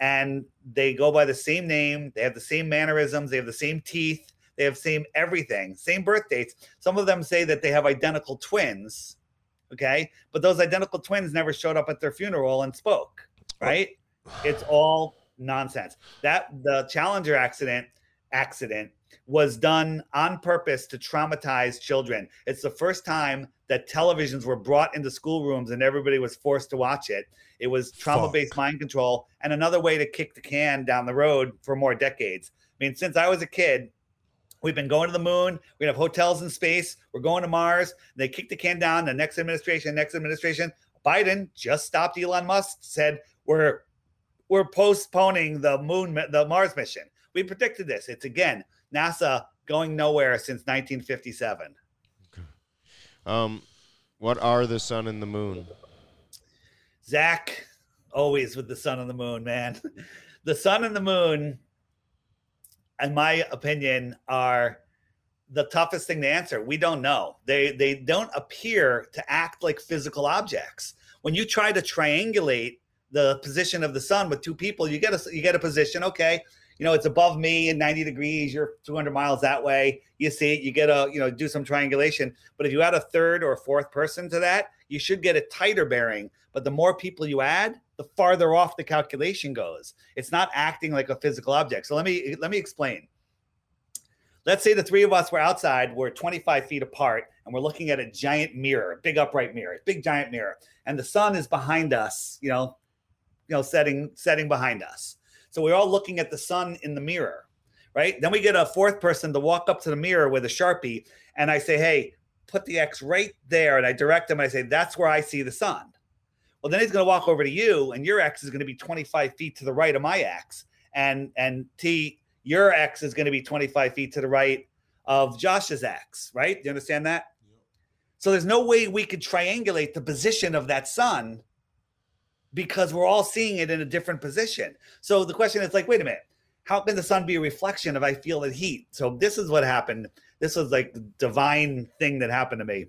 and they go by the same name. They have the same mannerisms. They have the same teeth. They have same everything, same birth dates. Some of them say that they have identical twins. Okay, but those identical twins never showed up at their funeral and spoke. Oh. Right? It's all nonsense. That the Challenger accident accident was done on purpose to traumatize children. It's the first time that televisions were brought into schoolrooms and everybody was forced to watch it. It was trauma based mind control and another way to kick the can down the road for more decades. I mean, since I was a kid, we've been going to the moon. We have hotels in space. We're going to Mars. They kick the can down. The next administration, next administration, Biden just stopped Elon Musk, said, We're we're postponing the moon, the Mars mission. We predicted this. It's again NASA going nowhere since 1957. Um, what are the sun and the moon? Zach, always with the sun and the moon, man. the sun and the moon, in my opinion, are the toughest thing to answer. We don't know. They they don't appear to act like physical objects. When you try to triangulate the position of the sun with two people, you get a you get a position. Okay, you know, it's above me in 90 degrees. You're 200 miles that way. You see it. You get a, you know, do some triangulation. But if you add a third or a fourth person to that, you should get a tighter bearing. But the more people you add, the farther off the calculation goes. It's not acting like a physical object. So let me let me explain. Let's say the three of us were outside, we're 25 feet apart, and we're looking at a giant mirror, big upright mirror, big giant mirror, and the sun is behind us, you know, you know, setting setting behind us. So we're all looking at the sun in the mirror, right? Then we get a fourth person to walk up to the mirror with a Sharpie. And I say, hey, put the X right there. And I direct him. I say, that's where I see the sun. Well, then he's going to walk over to you, and your X is going to be 25 feet to the right of my X. And, and T, your X is going to be 25 feet to the right of Josh's X, right? Do you understand that? So there's no way we could triangulate the position of that sun because we're all seeing it in a different position. So the question is like, wait a minute, how can the sun be a reflection if I feel the heat? So this is what happened. This was like the divine thing that happened to me.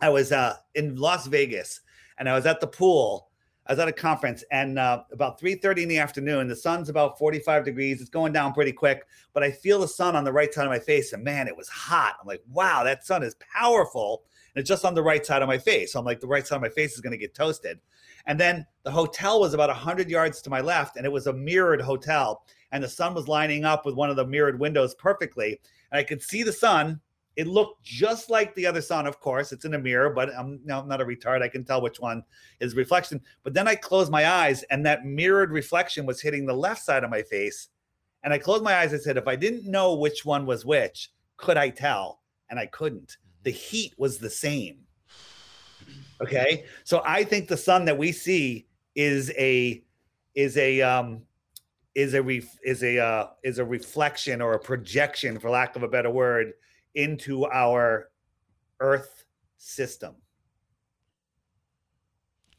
I was uh, in Las Vegas and I was at the pool. I was at a conference and uh, about 3.30 in the afternoon, the sun's about 45 degrees. It's going down pretty quick, but I feel the sun on the right side of my face and man, it was hot. I'm like, wow, that sun is powerful. And it's just on the right side of my face. So I'm like, the right side of my face is going to get toasted. And then the hotel was about 100 yards to my left, and it was a mirrored hotel. And the sun was lining up with one of the mirrored windows perfectly. And I could see the sun. It looked just like the other sun, of course. It's in a mirror, but I'm, I'm not a retard. I can tell which one is reflection. But then I closed my eyes, and that mirrored reflection was hitting the left side of my face. And I closed my eyes. I said, if I didn't know which one was which, could I tell? And I couldn't. The heat was the same. Okay. So I think the sun that we see is a is a um is a ref, is a uh, is a reflection or a projection for lack of a better word into our earth system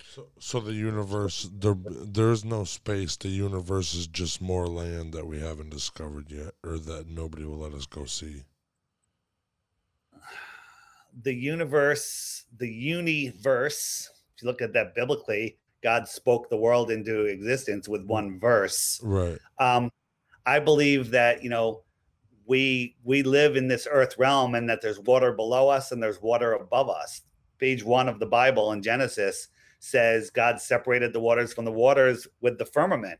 so, so the universe there there's no space the universe is just more land that we haven't discovered yet or that nobody will let us go see the universe, the universe, if you look at that biblically, God spoke the world into existence with one verse. Right. Um, I believe that, you know, we we live in this earth realm and that there's water below us and there's water above us. Page one of the Bible in Genesis says God separated the waters from the waters with the firmament.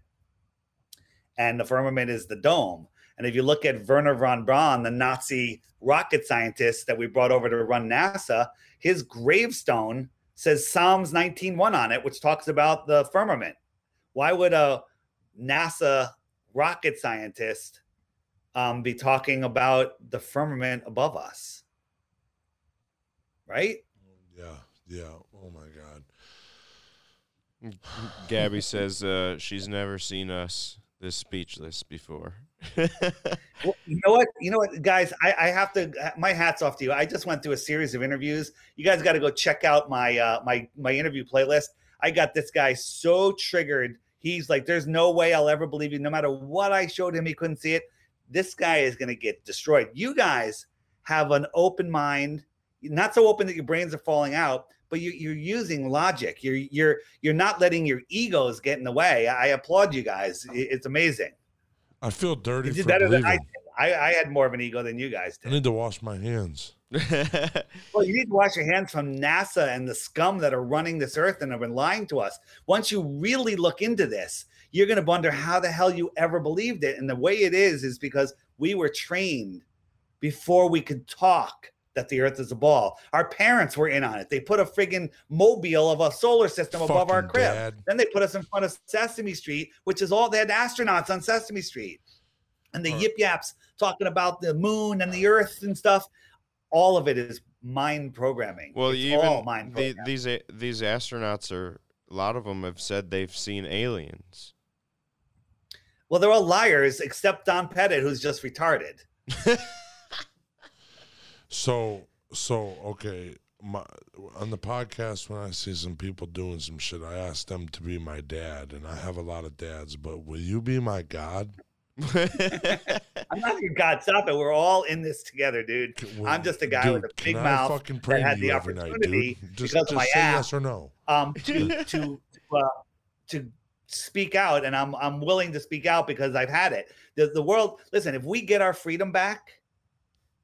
And the firmament is the dome. And if you look at werner von Braun, the Nazi rocket scientist that we brought over to run NASA, his gravestone says Psalms 19:1 on it, which talks about the firmament. Why would a NASA rocket scientist um, be talking about the firmament above us? Right? Yeah, yeah. Oh my God. Gabby says uh, she's never seen us this speechless before. Well, you know what? You know what, guys? I, I have to. My hats off to you. I just went through a series of interviews. You guys got to go check out my uh, my my interview playlist. I got this guy so triggered. He's like, "There's no way I'll ever believe you. No matter what I showed him, he couldn't see it. This guy is going to get destroyed." You guys have an open mind, not so open that your brains are falling out, but you, you're using logic. You're you're you're not letting your egos get in the way. I applaud you guys. It's amazing. I feel dirty You did for better than I did. I, I had more of an ego than you guys did. I need to wash my hands. Well, you need to wash your hands from NASA and the scum that are running this earth and have been lying to us. Once you really look into this, you're going to wonder how the hell you ever believed it. And the way it is, is because we were trained before we could talk that the earth is a ball. Our parents were in on it. They put a friggin' mobile of a solar system above our crib. dad. Then they put us in front of Sesame Street, which is all they had astronauts on Sesame Street. And the yip yaps talking about the moon and the earth and stuff. All of it is mind programming. well, it's even all mind the, these these astronauts are a lot of them have said they've seen aliens. Well, they're all liars except Don Pettit, who's just retarded. So, so okay. My, on the podcast, when I see some people doing some shit, I ask them to be my dad, and I have a lot of dads. But will you be my god? I'm not your God. Stop it. We're all in this together, dude. Will- I'm just a guy with a big mouth fucking pray had to the night, opportunity dude. Just, because of just my say app. yes or no. Um, to to uh, to speak out, and I'm I'm willing to speak out because I've had it. The the world. Listen, if we get our freedom back,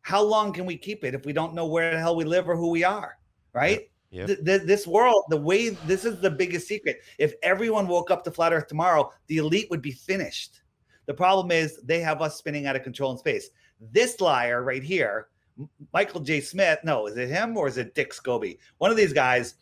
how long can we keep it if we don't know where the hell we live or who we are? Right. Yep. Th- th- this world, the way this is the biggest secret. If everyone woke up to flat Earth tomorrow, the elite would be finished. The problem is they have us spinning out of control in space. This liar right here, Michael J. Smith. No, is it him or is it Dick Scobie? One of these guys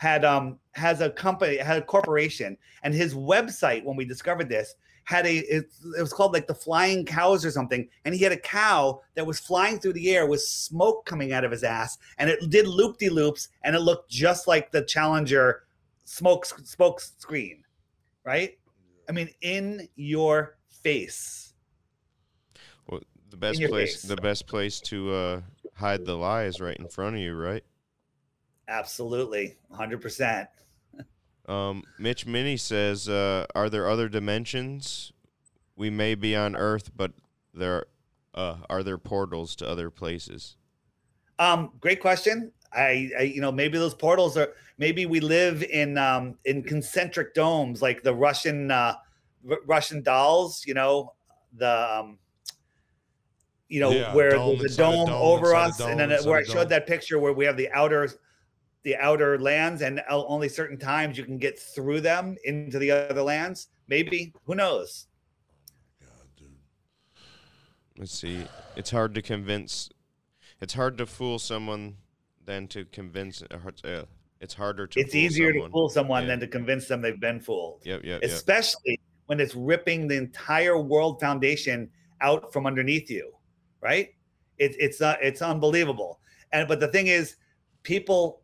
had um has a company, had a corporation, and his website when we discovered this had a it, it was called like the flying cows or something and he had a cow that was flying through the air with smoke coming out of his ass and it did loop-de-loops and it looked just like the challenger smoke smoke screen right i mean in your face well, the best place face. the best place to uh, hide the lie is right in front of you, right? Absolutely 100% Um, Mitch Minnie says, uh, "Are there other dimensions? We may be on Earth, but there uh, are there portals to other places." Um, great question. I, I, you know, maybe those portals are. Maybe we live in um, in concentric domes, like the Russian uh, R- Russian dolls. You know, the um, you know Yeah, where dome there's a inside a dome, dome over us, dome and then where I showed that picture where we have the outer the outer lands, and only certain times you can get through them into the other lands. Maybe who knows? God, dude. Let's see. It's hard to convince. It's hard to fool someone than to convince. uh, uh, It's harder to. it's easier someone. to fool someone Yeah. than to convince them they've been fooled. Yep, yep, yep. especially when it's ripping the entire world foundation out from underneath you right it, it's uh, it's unbelievable and but the thing is people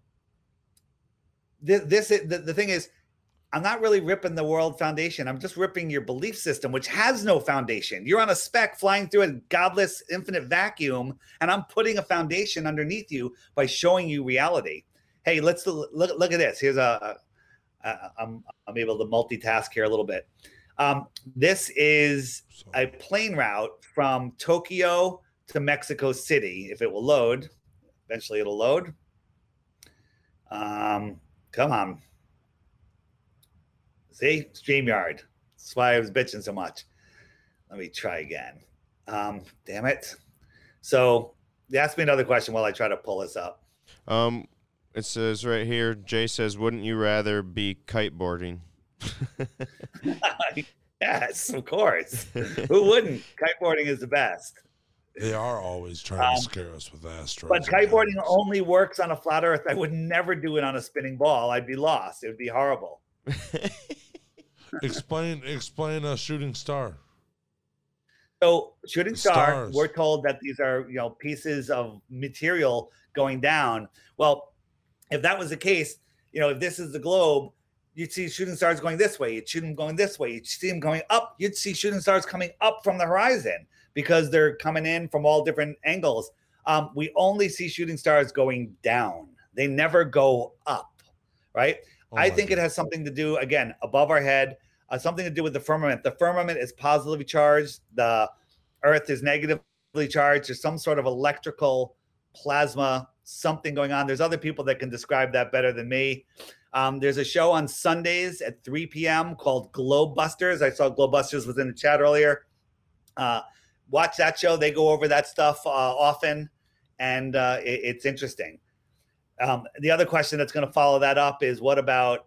this, this is- the, the thing is i'm not really ripping the world foundation i'm just ripping your belief system which has no foundation you're on a speck flying through a godless infinite vacuum and i'm putting a foundation underneath you by showing you reality hey let's look look at this here's a, a I'm I'm able to multitask here a little bit. Um, this is a plane route from Tokyo to Mexico City. If it will load, eventually it'll load. Um, come on. See, StreamYard. That's why I was bitching so much. Let me try again. Um, damn it. So ask me another question while I try to pull this up. Um, it says right here. Jay says, "Wouldn't you rather be kiteboarding?" yes, of course. Who wouldn't? Kiteboarding is the best. They are always trying Um, to scare us with asteroids. But kiteboarding only works on a flat Earth. I would never do it on a spinning ball. I'd be lost. It would be horrible. explain explain a shooting star. So, shooting star, Stars. we're told that these are you know pieces of material going down. Well, if that was the case, you know, if this is the globe, you'd see shooting stars going this way, you'd shoot them going this way, you'd see them going up, you'd see shooting stars coming up from the horizon because they're coming in from all different angles. Um, we only see shooting stars going down, they never go up, right? Oh I think it has something to do, again, above our head, uh, something to do with the firmament. The firmament is positively charged, the earth is negatively charged. There's some sort of electrical plasma, something going on. There's other people that can describe that better than me. Um, there's a show on Sundays at 3 p.m. called Globebusters. I saw Globebusters was in the chat earlier. Uh, watch that show. They go over that stuff uh, often, and uh, it- it's interesting. Um, the other question that's going to follow that up is what about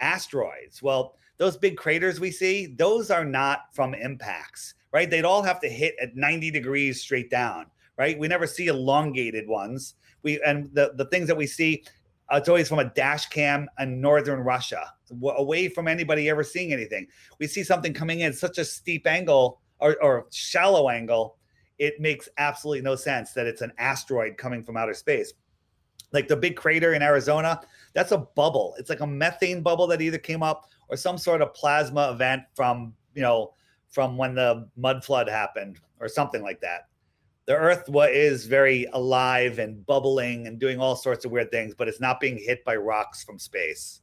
asteroids? Well, those big craters we see, those are not from impacts, right? They'd all have to hit at 90 degrees straight down, right? We never see elongated ones. We and the the things that we see, uh, it's always from a dash cam in northern Russia, away from anybody ever seeing anything. We see something coming in such a steep angle or, or shallow angle, it makes absolutely no sense that it's an asteroid coming from outer space. Like the big crater in Arizona, that's a bubble. It's like a methane bubble that either came up or some sort of plasma event from, you know, from when the mud flood happened or something like that. The earth is very alive and bubbling and doing all sorts of weird things, but it's not being hit by rocks from space.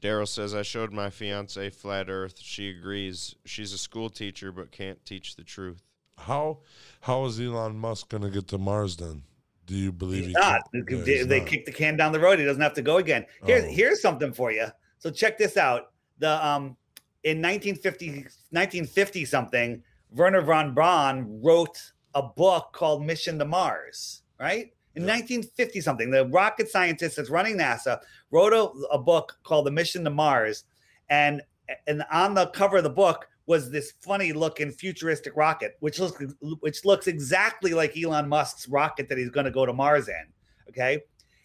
Daryl says I showed my fiance flat Earth. She agrees. She's a school teacher but can't teach the truth. How how is Elon Musk going to get to Mars then? Do you believe He's he not. can- They, Yeah, they- he's they not. kick the can down the road. He doesn't have to go again. Here's Oh. here's something for you. So check this out. The um in 1950 1950 something, Werner von Braun wrote a book called Mission to Mars, right? In 1950 something, the rocket scientist that's running NASA wrote a, a book called The Mission to Mars, and and on the cover of the book was this funny looking futuristic rocket, which looks which looks exactly like Elon Musk's rocket that he's going to go to Mars in. Okay.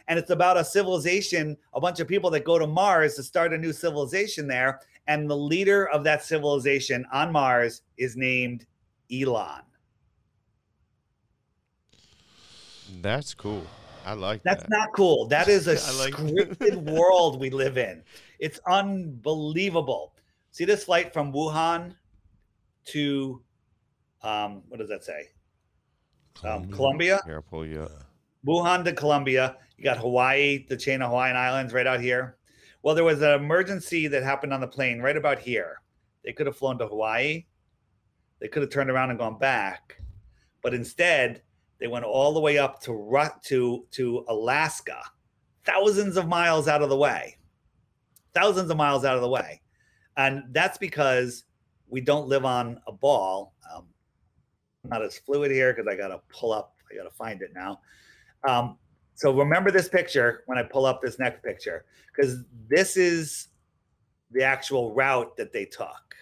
And it's about a civilization, a bunch of people that go to Mars to start a new civilization there. And the leader of that civilization on Mars is named Elon. That's cool. I like that. That's that. not cool. That is a like- scripted world we live in. It's unbelievable. See this flight from Wuhan to um, what does that say? Um, Colombia. Here, I'll pull you up. Wuhan to Colombia. You got Hawaii, the chain of Hawaiian Islands right out here. Well, there was an emergency that happened on the plane right about here. They could have flown to Hawaii. They could have turned around and gone back. But instead, they went all the way up to to to Alaska, thousands of miles out of the way. Thousands of miles out of the way. And that's because we don't live on a ball. Um, not as fluid here because I got to pull up. I got to find it now. Um, so remember this picture when I pull up this next picture because this is the actual route that they took.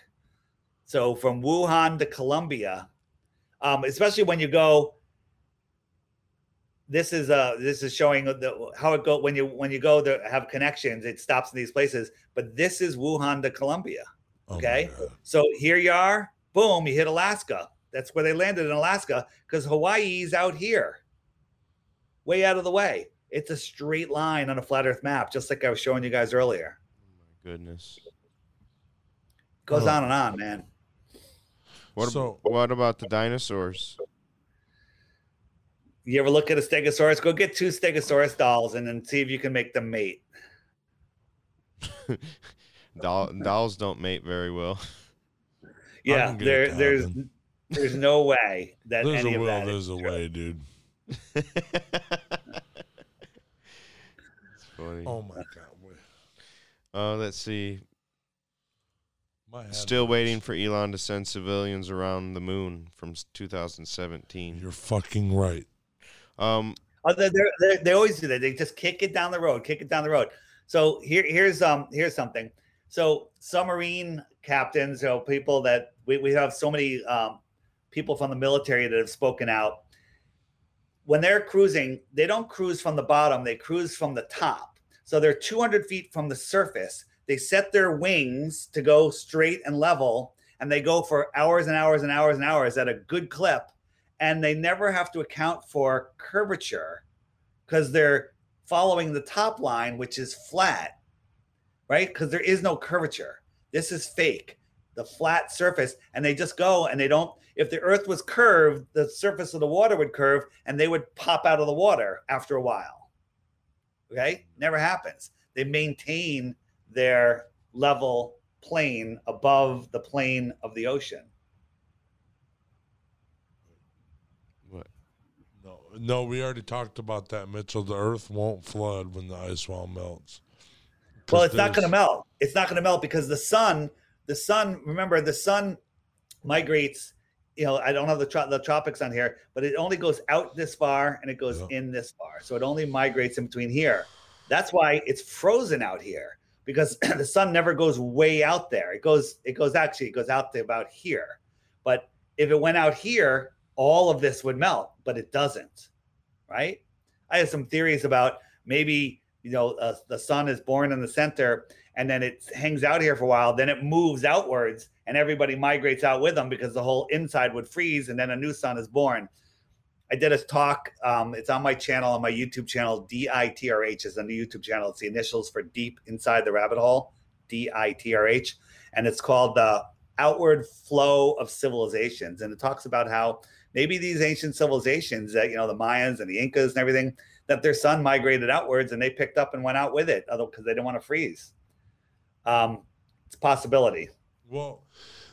So from Wuhan to Colombia, um, especially when you go. This is uh this is showing the, how it go when you when you go to have connections. It stops in these places, but this is Wuhan to Colombia. Oh okay. God. So here you are, boom, you hit Alaska. That's where they landed in Alaska because Hawaii's out here, way out of the way. It's a straight line on a flat Earth map, just like I was showing you guys earlier. Oh my goodness. Goes Oh. on and on, man. What, ab- So- what about the dinosaurs? You ever look at a Stegosaurus? Go get two Stegosaurus dolls and then see if you can make them mate. Doll, dolls don't mate very well. Yeah, can get it there, there's, happen. there's no way that There's any a of will, that. there's is a true. way, dude. It's funny. Oh my god. Oh, Uh, let's see. Still waiting for Elon to send civilians around the moon from 2017. You're fucking right. Um, Oh, they they're, they they always do that. They just kick it down the road, kick it down the road. So here, here's um, here's something. So submarine captains, you know, people that we, we have so many um, people from the military that have spoken out. When they're cruising, they don't cruise from the bottom; they cruise from the top. So they're 200 feet from the surface. They set their wings to go straight and level, and they go for hours and hours and hours and hours at a good clip and they never have to account for curvature because they're following the top line, which is flat, right? Because there is no curvature. This is fake, the flat surface. And they just go and they don't, if the earth was curved, the surface of the water would curve and they would pop out of the water after a while. Okay? Never happens. They maintain their level plane above the plane of the ocean. What? No, we already talked about that, Mitchell. The Earth won't flood when the ice wall melts. Well, it's not going to melt. It's not going to melt because the sun, the sun. Remember, the sun migrates. You know, I don't have the tro- the tropics on here, but it only goes out this far and it goes Yeah. in this far. So it only migrates in between here. That's why it's frozen out here because the sun never goes way out there. It goes. It goes actually. It goes out to about here. But if it went out here, all of this would melt, but it doesn't. Right? I have some theories about maybe you know uh, the sun is born in the center and then it hangs out here for a while then it moves outwards and everybody migrates out with them because the whole inside would freeze and then a new sun is born. I did a talk um, it's on my channel on my youtube channel ditrh is on the youtube channel. It's the initials for deep inside the rabbit hole ditrh and it's called the outward flow of civilizations. And it talks about how maybe these ancient civilizations that you know the mayans and the incas and everything that their sun migrated outwards and they picked up and went out with it because they didn't want to freeze. Um, it's a possibility. Well,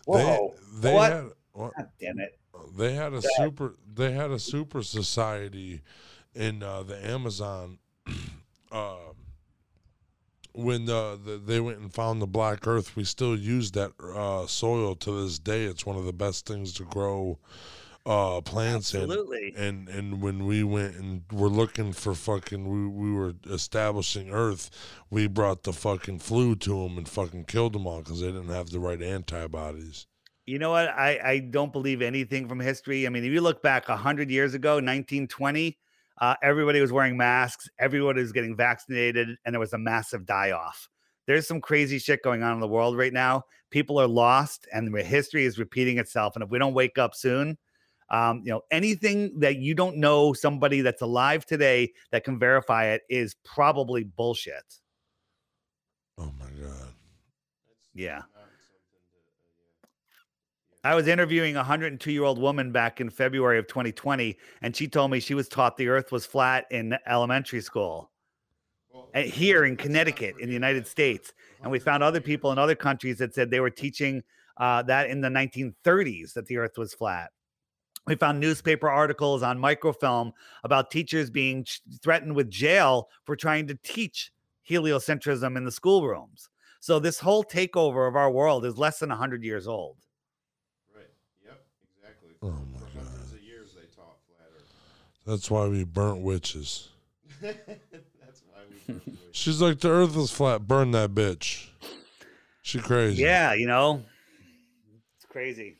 Whoa. they, they What? had damn it. they had a super they had a super society in uh, the Amazon uh, when the, the they went and found the black earth we still use that uh, soil to this day it's one of the best things to grow uh, plants Absolutely. and and when we went and were looking for fucking we, we were establishing earth we brought the fucking flu to them and fucking killed them all because they didn't have the right antibodies You know what? I, I don't believe anything from history. I mean, if you look back 100 years ago, 1920, uh, everybody was wearing masks, everybody was getting vaccinated, and there was a massive die off. There's some crazy shit going on in the world right now. People are lost, and the history is repeating itself. And if we don't wake up soon, um, you know, anything that you don't know somebody that's alive today that can verify it is probably bullshit. oh my god Yeah. I was interviewing a 102 year old woman back in February of 2020, and she told me she was taught the earth was flat in elementary school uh, here in Connecticut, in the United States. And we found other people in other countries that said they were teaching uh, that in the 1930s that the earth was flat. We found newspaper articles on microfilm about teachers being threatened with jail for trying to teach heliocentrism in the schoolrooms. So this whole takeover of our world is less than 100 years old. Right. Yep. Exactly. Oh my For hundreds God. of years they taught flat Earth. That's why we burnt witches. That's why we. burn wood. She's like, the earth is flat. Burn that bitch. She crazy. Yeah, you know, it's crazy.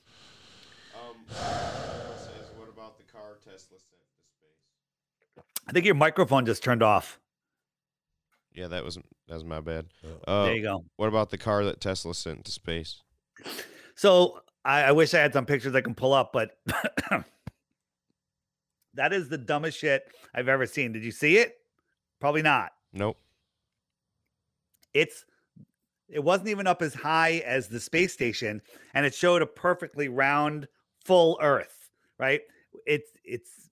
Um, Carl says, what about the car Tesla sent to space? I think your microphone just turned off. Yeah, that was that was my bad. Yeah. Uh, there you go. What about the car that Tesla sent to space? So I, I wish I had some pictures I can pull up, but that is the dumbest shit I've ever seen. Did you see it? Probably not. Nope. It's it wasn't even up as high as the space station, and it showed a perfectly round, full Earth. Right? It's it's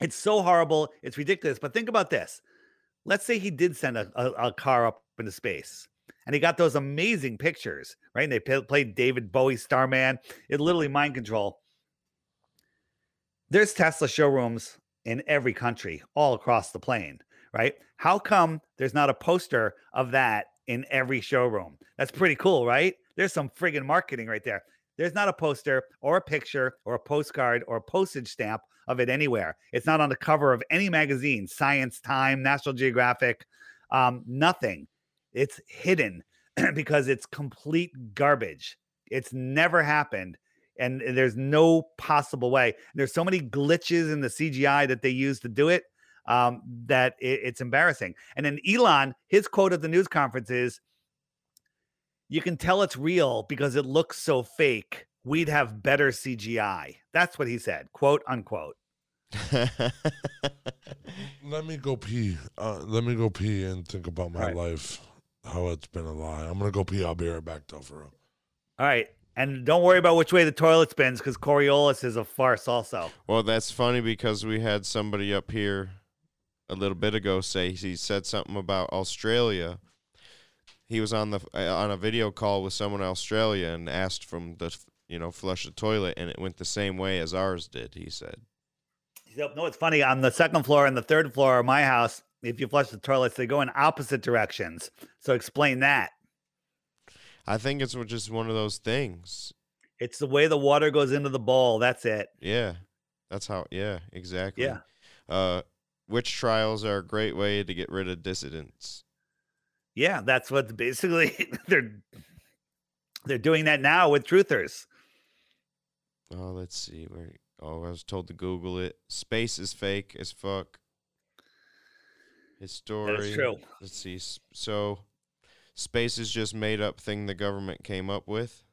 it's so horrible. It's ridiculous. But think about this. Let's say he did send a, a, a car up into space and he got those amazing pictures, right? And they pa- played David Bowie Starman. It literally mind control. There's Tesla showrooms in every country, all across the plane, right? How come there's not a poster of that in every showroom? That's pretty cool, right? There's some friggin' marketing right there. There's not a poster or a picture or a postcard or a postage stamp of it anywhere. It's not on the cover of any magazine, Science, Time, National Geographic, um, nothing. It's hidden because it's complete garbage. It's never happened. And there's no possible way. There's so many glitches in the CGI that they use to do it um, that it, it's embarrassing. And then Elon, his quote at the news conference is, "You can tell it's real because it looks so fake. We'd have better CGI." That's what he said, quote unquote. Let me go pee. Uh, let me go pee and think about my Alright. life, how it's been a lie. I'm gonna go pee. I'll be right back, though, for real. All right. And don't worry about which way the toilet spins because Coriolis is a farce also. well, that's funny because we had somebody up here a little bit ago say he said something about Australia. He was on the uh, on a video call with someone in Australia and asked from the you know flush the toilet and it went the same way as ours did. He said. No, it's funny. On the second floor and the third floor of my house, if you flush the toilets, they go in opposite directions. So explain that. I think it's just one of those things. It's the way the water goes into the bowl. That's it. Yeah, that's how. Yeah, exactly. Yeah. Uh, witch trials are a great way to get rid of dissidents. Yeah, that's what basically they're they're doing that now with truthers. Oh, let's see. Where? Oh, I was told to Google it. Space is fake as fuck. His story. That is true. Let's see. So, space is just made up thing the government came up with.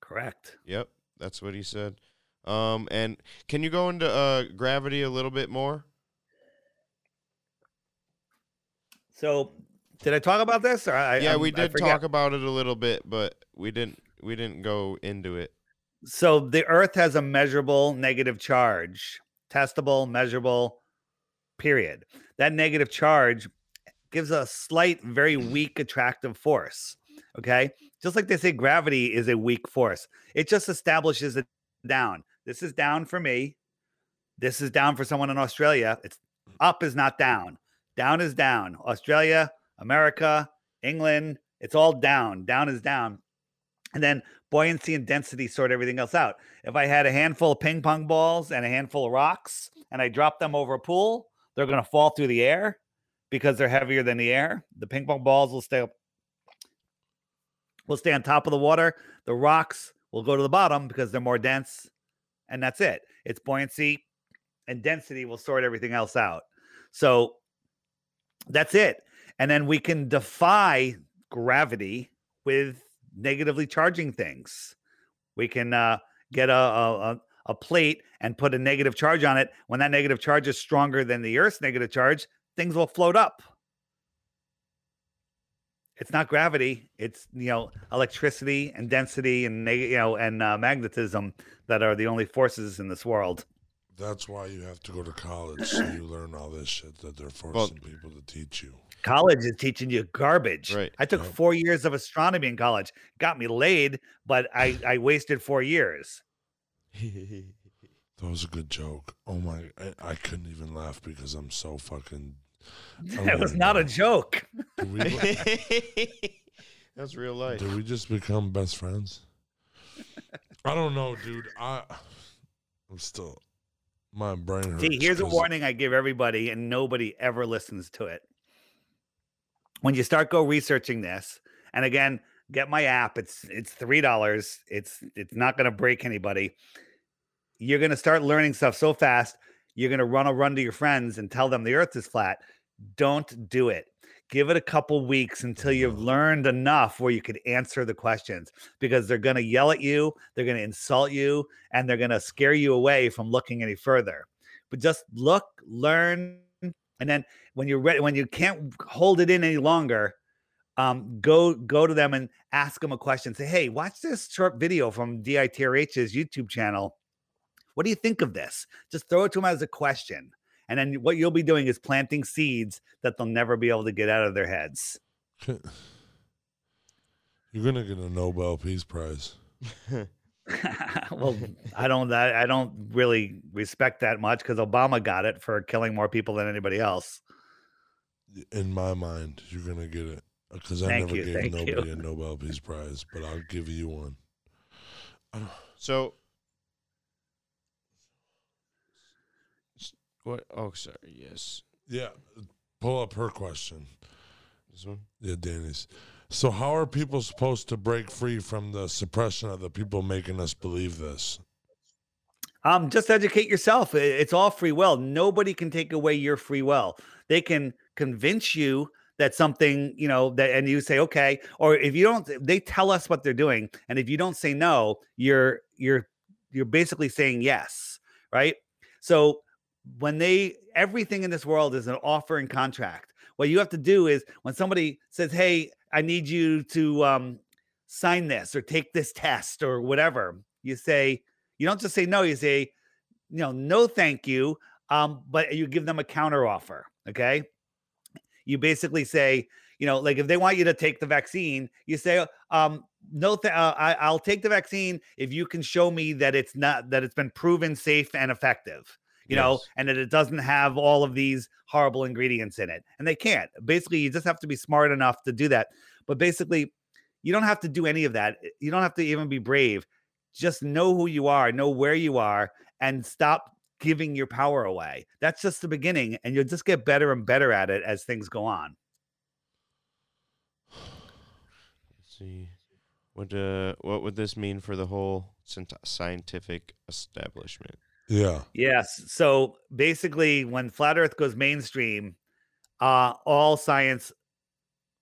Correct. Yep, that's what he said. Um, and can you go into uh gravity a little bit more? So did I talk about this? Or I, yeah, I'm- we did talk about it a little bit, but we didn't we didn't go into it. So the Earth has a measurable negative charge, testable, measurable, period. That negative charge gives a slight, very weak attractive force. Okay. Just like they say gravity is a weak force, it just establishes it down. This is down for me. This is down for someone in Australia. It's up is not down. Down is down. Australia, America, England, it's all down. Down is down. And then buoyancy and density sort everything else out. If I had a handful of ping pong balls and a handful of rocks and I drop them over a pool, they're going to fall through the air because they're heavier than the air. The ping pong balls will stay will stay on top of the water. The rocks will go to the bottom because they're more dense, and that's it. It's buoyancy and density will sort everything else out. So that's it. And then we can defy gravity with negatively charging things. We can uh, get a, a, a- a plate and put a negative charge on it. When that negative charge is stronger than the Earth's negative charge, things will float up. It's not gravity; it's you know electricity and density and neg- you know and uh, magnetism that are the only forces in this world. That's why you have to go to college so you learn all this shit that they're forcing people to teach you. College is teaching you garbage. Right. I took Yep. four years of astronomy in college. Got me laid, but I I wasted four years. That was a good joke. Oh my! I, I couldn't even laugh because I'm so fucking. It was not a joke. We, That's real life. did we just become best friends? I don't know, dude. I I'm still my brain hurts. See, here's a warning I give everybody, and nobody ever listens to it. When you start go researching this, and again, get my app. It's it's three dollars. It's it's not going to break anybody. You're going to start learning stuff so fast. You're going to run a run to your friends and tell them the Earth is flat. Don't do it. Give it a couple weeks until you've learned enough where you could answer the questions because they're going to yell at you, they're going to insult you, and they're going to scare you away from looking any further. But just look, learn, and then when you're ready, when you can't hold it in any longer, um, go go to them and ask them a question. Say, hey, watch this short video from DITRH's YouTube channel. What do you think of this? Just throw it to them as a question. And then what you'll be doing is planting seeds that they'll never be able to get out of their heads. You're gonna get a Nobel Peace Prize. well, I don't I, I don't really respect that much because Obama got it for killing more people than anybody else. In my mind, you're gonna get it uh, because I Thank never you, gave thank you. nobody a Nobel Peace Prize, but I'll give you one. So, what? Oh, sorry. Yes, Yeah, pull up her question. this one. Yeah, Danny's. So, how are people supposed to break free from the suppression of the people making us believe this? Um, just educate yourself. It's all free will. Nobody can take away your free will. They can convince you that something, you know, that and you say okay, or if you don't, they tell us what they're doing, and if you don't say no, you're you're you're basically saying yes, right? So when they everything in this world is an offer and contract. What you have to do is when somebody says, "Hey, I need you to um, sign this or take this test or whatever," you say, you don't just say no. You say, you know, no, thank you. Um, but you give them a counter offer. Okay. You basically say, you know, like if they want you to take the vaccine, you say, um, no, th- uh, I, I'll take the vaccine if you can show me that it's not that it's been proven safe and effective you know, and that it doesn't have all of these horrible ingredients in it. And they can't. Basically, you just have to be smart enough to do that. But basically, you don't have to do any of that. You don't have to even be brave. Just know who you are, know where you are, and stop giving your power away. That's just the beginning, and you'll just get better and better at it as things go on. Let's see. What uh what would this mean for the whole scientific establishment? Yeah. Yes. So basically, when flat Earth goes mainstream, uh, all science,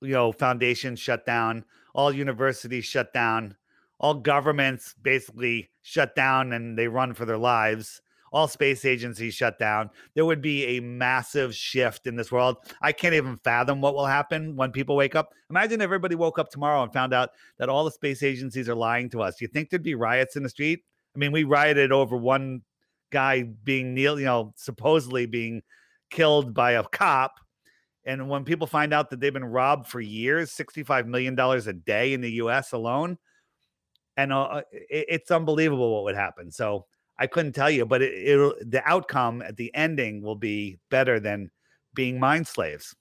you know, foundations shut down, all universities shut down, all governments basically shut down and they run for their lives. All space agencies shut down. There would be a massive shift in this world. I can't even fathom what will happen when people wake up. Imagine everybody woke up tomorrow and found out that all the space agencies are lying to us. You think there'd be riots in the street? I mean, we rioted over one guy being kneel, you know, supposedly being killed by a cop. And when people find out that they've been robbed for years, $65 million a day in the US alone, and uh, it, it's unbelievable what would happen. So I couldn't tell you, but it, it'll, the outcome at the ending will be better than being mind slaves.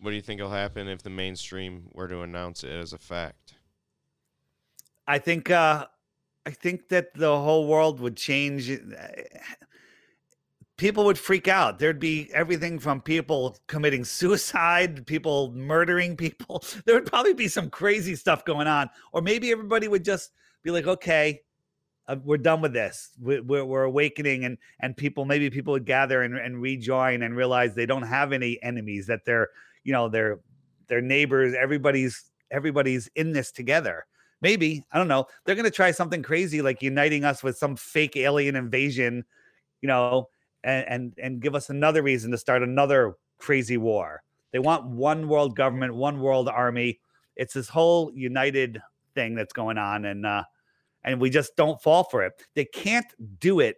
What do you think will happen if the mainstream were to announce it as a fact? I think uh I think that the whole world would change. uh, People would freak out. There'd be everything from people committing suicide, people murdering people. There would probably be some crazy stuff going on, or maybe everybody would just be like, "Okay, uh, we're done with this. We- We're, we're awakening," and and people maybe people would gather and, and rejoin and realize they don't have any enemies. That they're you know they're their neighbors. Everybody's everybody's in this together maybe i don't know. They're going to try something crazy like uniting us with some fake alien invasion you know and and, and give us another reason to start another crazy war. They want one world government one world army. It's this whole united thing that's going on and uh and we just don't fall for it. They can't do it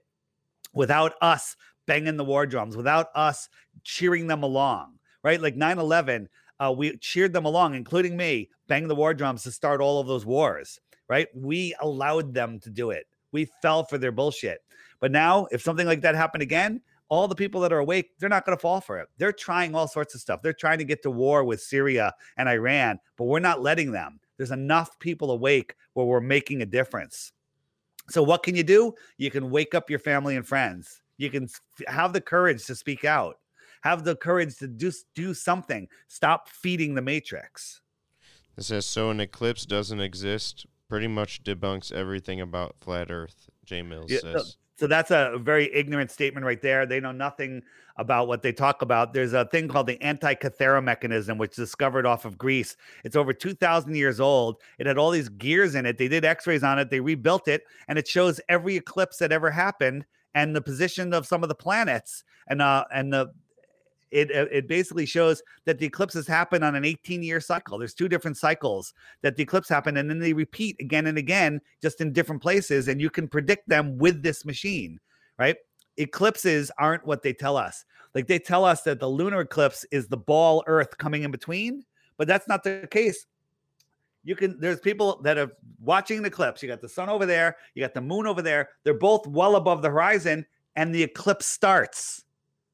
without us banging the war drums without us cheering them along right? Like 9-11 uh, we cheered them along, including me, bang the war drums to start all of those wars, right? We allowed them to do it. We fell for their bullshit. But now, if something like that happened again, all the people that are awake, they're not going to fall for it. They're trying all sorts of stuff. They're trying to get to war with Syria and Iran, but we're not letting them. There's enough people awake where we're making a difference. So, what can you do? You can wake up your family and friends. You can have the courage to speak out have the courage to do do something. Stop feeding the matrix. It says so an eclipse doesn't exist. Pretty much debunks everything about flat Earth. J Mills Yeah, says. So that's a very ignorant statement right there. They know nothing about what they talk about. There's a thing called the Antikythera mechanism, which discovered off of Greece. It's over 2,000 years old. It had all these gears in it. They did X-rays on it. They rebuilt it, and it shows every eclipse that ever happened and the position of some of the planets and uh and the it it basically shows that the eclipses happen on an 18 year cycle. There's two different cycles that the eclipse happen, and then they repeat again and again, just in different places, and you can predict them with this machine, right? Eclipses aren't what they tell us. Like they tell us that the lunar eclipse is the ball Earth coming in between, but that's not the case. You can there's people that are watching the eclipse. You got the sun over there, you got the moon over there. They're both well above the horizon, and the eclipse starts.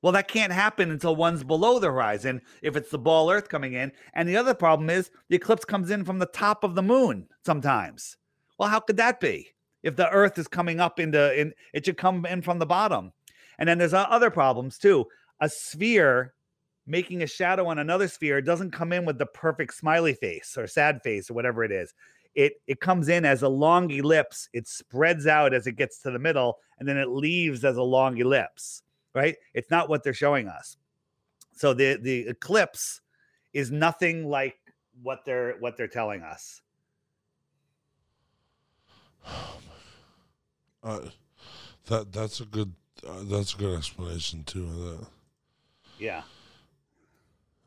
Well, that can't happen until one's below the horizon if it's the ball Earth coming in. And the other problem is the eclipse comes in from the top of the moon sometimes. Well, how could that be? If the Earth is coming up into, in, it should come in from the bottom. And then there's other problems too. A sphere making a shadow on another sphere doesn't come in with the perfect smiley face or sad face or whatever it is. It it comes in as a long ellipse. It spreads out as it gets to the middle, and then it leaves as a long ellipse right? It's not what they're showing us. So the the eclipse is nothing like what they're what they're telling us. Uh, that that's a good Uh, that's a good explanation too. Of that. Yeah.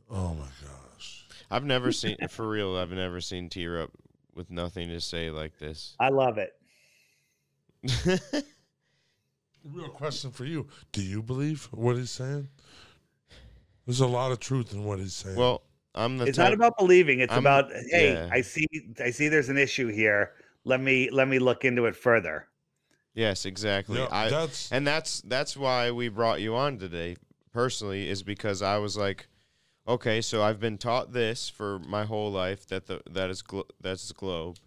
Oh my gosh. I've never seen for real. I've never seen tear up with nothing to say like this. I love it. Real question for you: Do you believe what he's saying? There's a lot of truth in what he's saying. well, I'm the It's type, not about believing. It's I'm- about hey, yeah. I see I see there's an issue here. Let me let me look into it further. yes, exactly. Yeah, I that's and that's that's why we brought you on today. Personally, is because I was like, okay, so I've been taught this for my whole life that the that is glo- that's the globe,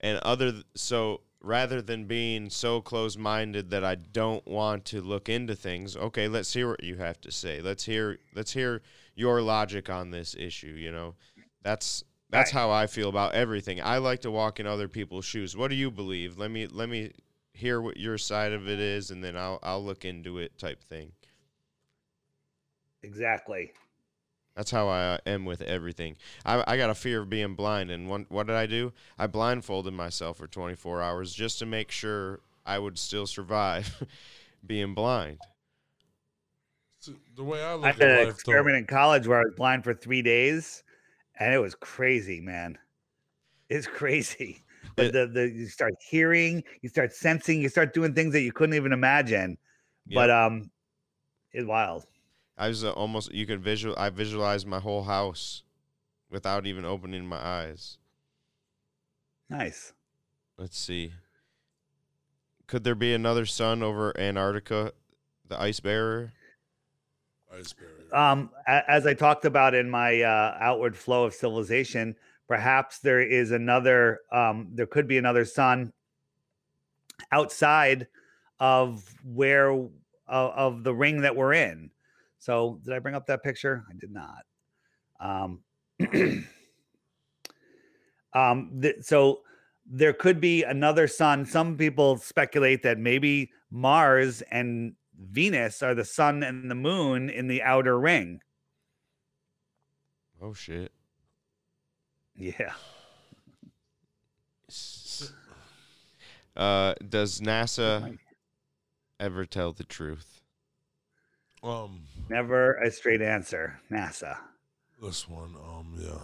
and other th- so rather than being so close minded that I don't want to look into things, okay, let's hear what you have to say. Let's hear let's hear your logic on this issue. You know, that's that's Right. how I feel about everything. I like to walk in other people's shoes. What do you believe? Let me let me hear what your side of it is, and then I'll I'll look into it. Type thing. Exactly. That's how I uh, am with everything. I, I got a fear of being blind, and one, what did I do? I blindfolded myself for 24 hours just to make sure I would still survive being blind. the way I look I at did an life. though- experiment in college where I was blind for three days, and it was crazy, man. It's crazy. It- the, the you start hearing, you start sensing, you start doing things that you couldn't even imagine. But um, it's wild. I was uh, almost you could visual. I visualized my whole house without even opening my eyes. Nice. Let's see. Could there be another sun over Antarctica, the ice bearer? Ice barrier. Um, as I talked about in my uh, outward flow of civilization, perhaps there is another. Um, there could be another sun outside of where of, of the ring that we're in. So, did I bring up that picture? I did not. Um, um, th- so there could be another sun. Some people speculate that maybe Mars and Venus are the sun and the moon in the outer ring. Oh shit! Yeah. Uh, does NASA ever tell the truth? Um, Never a straight answer. NASA. this one. Um, yeah.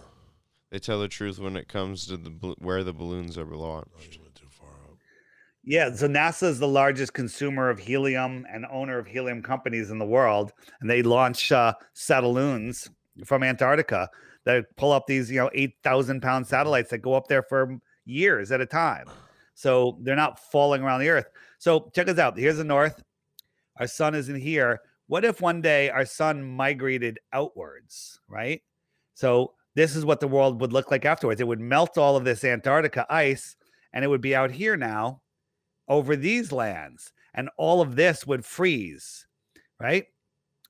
They tell the truth when it comes to the where the balloons are No, launched. you went too far up. Yeah, so NASA is the largest consumer of helium and owner of helium companies in the world, and they launch uh, satelloons from Antarctica that pull up these, you know, eight thousand pound satellites that go up there for years at a time. So they're not falling around the Earth. So check us out. Here's the North. Our sun is in here. What if one day our sun migrated outwards, right? So this is what the world would look like afterwards. It would melt all of this Antarctica ice, and it would be out here now over these lands, and all of this would freeze, right?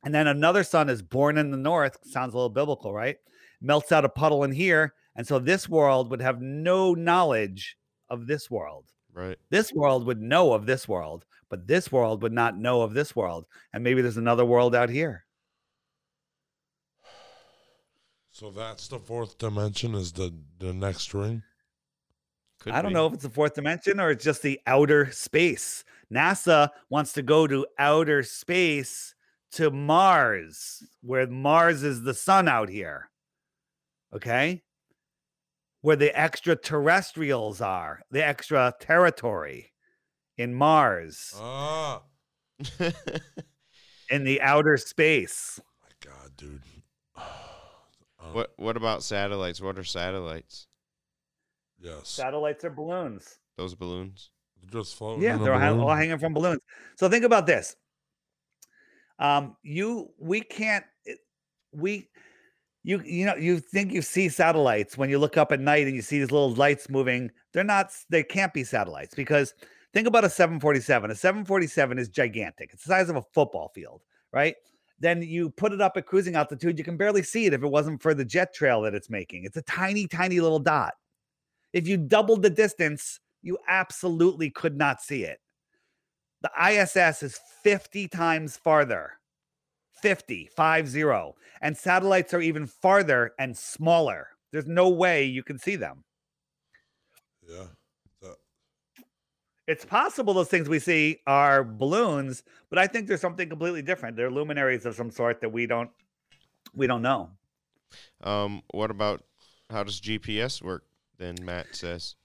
And then another sun is born in the north. Sounds a little biblical, right? Melts out a puddle in here. And so this world would have no knowledge of this world. Right. This world would know of this world, but this world would not know of this world. And maybe there's another world out here. So that's the fourth dimension. Is the the next ring? Could I don't be. know if it's the fourth dimension or it's just the outer space. NASA wants to go to outer space to Mars, where Mars is the sun out here. Okay. Where the extraterrestrials are, the extra territory in Mars, Ah, in the outer space. my God, dude. Um, what What about satellites? What are satellites? Yes. Satellites are balloons. Those balloons. they're Just floating. Yeah, they're hang- all hanging from balloons. So think about this. Um, you we can't we you you know you think you see satellites when you look up at night and you see these little lights moving. They're not. They can't be satellites because think about a 747. A 747 is gigantic. It's the size of a football field, right? Then you put it up at cruising altitude. You can barely see it if it wasn't for the jet trail that it's making. It's a tiny, tiny little dot. If you doubled the distance, you absolutely could not see it. The ISS is 50 times farther. 50, 50. And satellites are even farther and smaller. There's no way you can see them. Yeah. It's possible those things we see are balloons, but I think there's something completely different. They're luminaries of some sort that we don't we don't know. Um, what about how does GPS work? Then Matt says.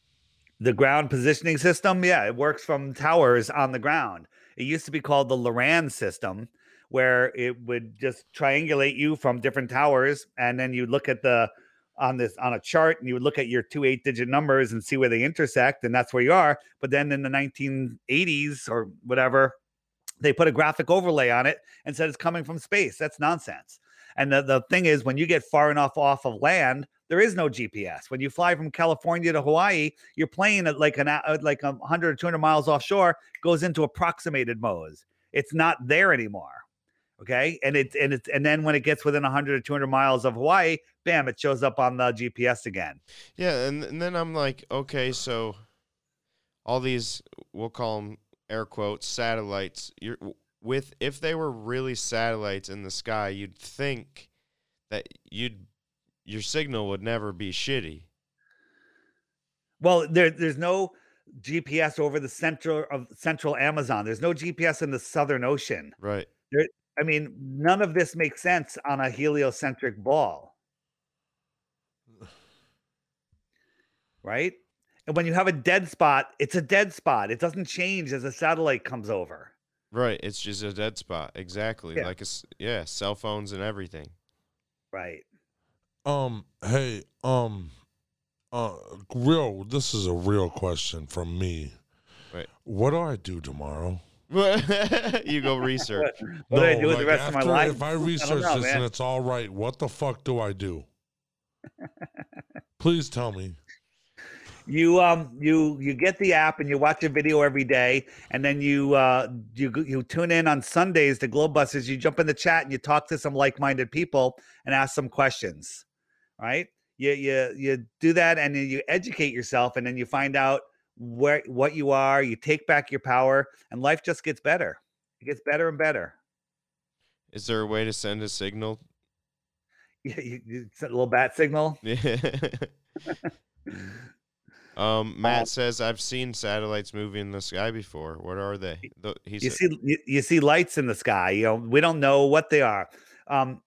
The ground positioning system, yeah, it works from towers on the ground. It used to be called the Loran system, where it would just triangulate you from different towers, and then you look at the on this on a chart and you would look at your two eight digit numbers and see where they intersect and that's where you are. But then in the 1980s or whatever they put a graphic overlay on it and said it's coming from space. That's nonsense. And the, the thing is when you get far enough off of land there is no gps when you fly from california to hawaii your plane at like an like a 100 or 200 miles offshore goes into approximated modes. It's not there anymore okay and it and it and then when it gets within 100 or 200 miles of hawaii bam it shows up on the gps again Yeah, and, and then I'm like, okay, so all these we'll call them air quotes satellites. You're with if they were really satellites in the sky, you'd think that you'd your signal would never be shitty. well there, there's no gps over the central of central amazon there's no gps in the southern ocean Right. I mean none of this makes sense on a heliocentric ball right and when you have a dead spot it's a dead spot it doesn't change as a satellite comes over Right. It's just a dead spot. Exactly. Yeah. Like a s- yeah, cell phones and everything. right Um, hey, um, uh, real. This is a real question from me. Right. What do I do tomorrow? you go research. what do i do with the like, rest of my after- life If I don't research know, this man. and it's all right, what the fuck do I do? Please tell me. you um you you get the app and you watch a video every day and then you uh you you tune in on sundays to globebusters you jump in the chat and you talk to some like-minded people and ask some questions right you you you do that and then you educate yourself and then you find out where what you are you take back your power and life just gets better it gets better and better Is there a way to send a signal? you, you, you send a little bat signal Yeah. um, Matt Um, says I've seen satellites moving in the sky before. What are they? Th- He you said, see you, you see lights in the sky you know we don't know what they are um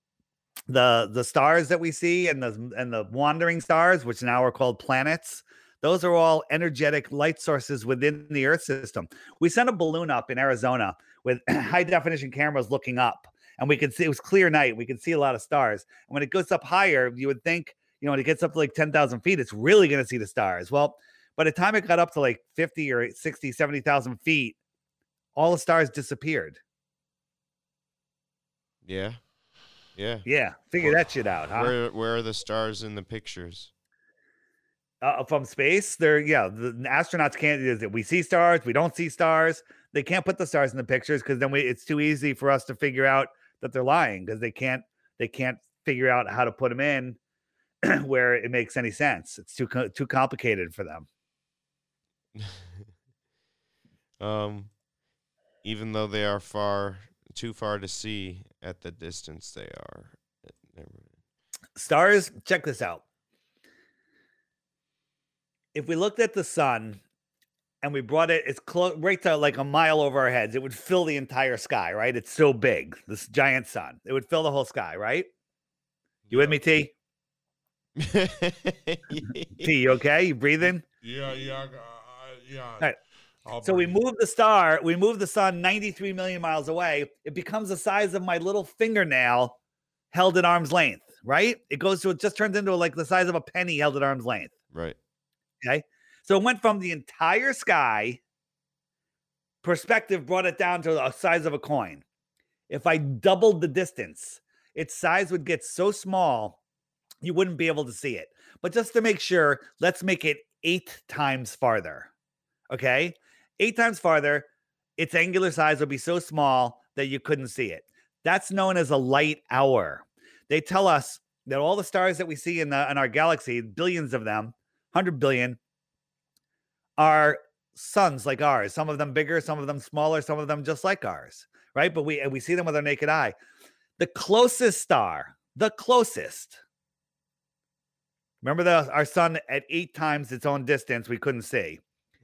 the the stars that we see and the and the wandering stars which now are called planets those are all energetic light sources within the earth system we sent a balloon up in arizona with high definition cameras looking up and we could see it was clear night we could see a lot of stars and when it goes up higher you would think you know when it gets up to like 10,000 feet it's really going to see the stars well by the time it got up to like 50 or 60 70,000 feet all the stars disappeared. yeah, yeah. Yeah, figure that shit out, huh? Where where are the stars in the pictures? Uh, from space, they're yeah. The astronauts can't. Is it we see stars? We don't see stars. They can't put the stars in the pictures because then we, it's too easy for us to figure out that they're lying because they can't. They can't figure out how to put them in where it makes any sense. It's too too complicated for them. um, even though they are far too far to see at the distance they are. Stars check this out if we looked at the sun and we brought it it's close right to like a mile over our heads it would fill the entire sky right? It's so big this giant sun. It would fill the whole sky right? You with me t? T you okay? You breathing? Yeah, yeah, uh, yeah. right. I'll so we move the star we move the sun 93 million miles away. It becomes the size of my little fingernail held at arm's length right? It goes to it just turns into like the size of a penny held at arm's length. Right. Okay. So it went from the entire sky perspective, brought it down to the size of a coin. If I doubled the distance, its size would get so small you wouldn't be able to see it. But just to make sure, let's make it eight times farther. Okay. Eight times farther, its angular size would be so small that you couldn't see it. That's known as a light hour. They tell us that all the stars that we see in the in our galaxy, billions of them, 100 billion are suns like ours some of them bigger some of them smaller some of them just like ours right but we and we see them with our naked eye the closest star the closest remember the our sun at eight times its own distance we couldn't see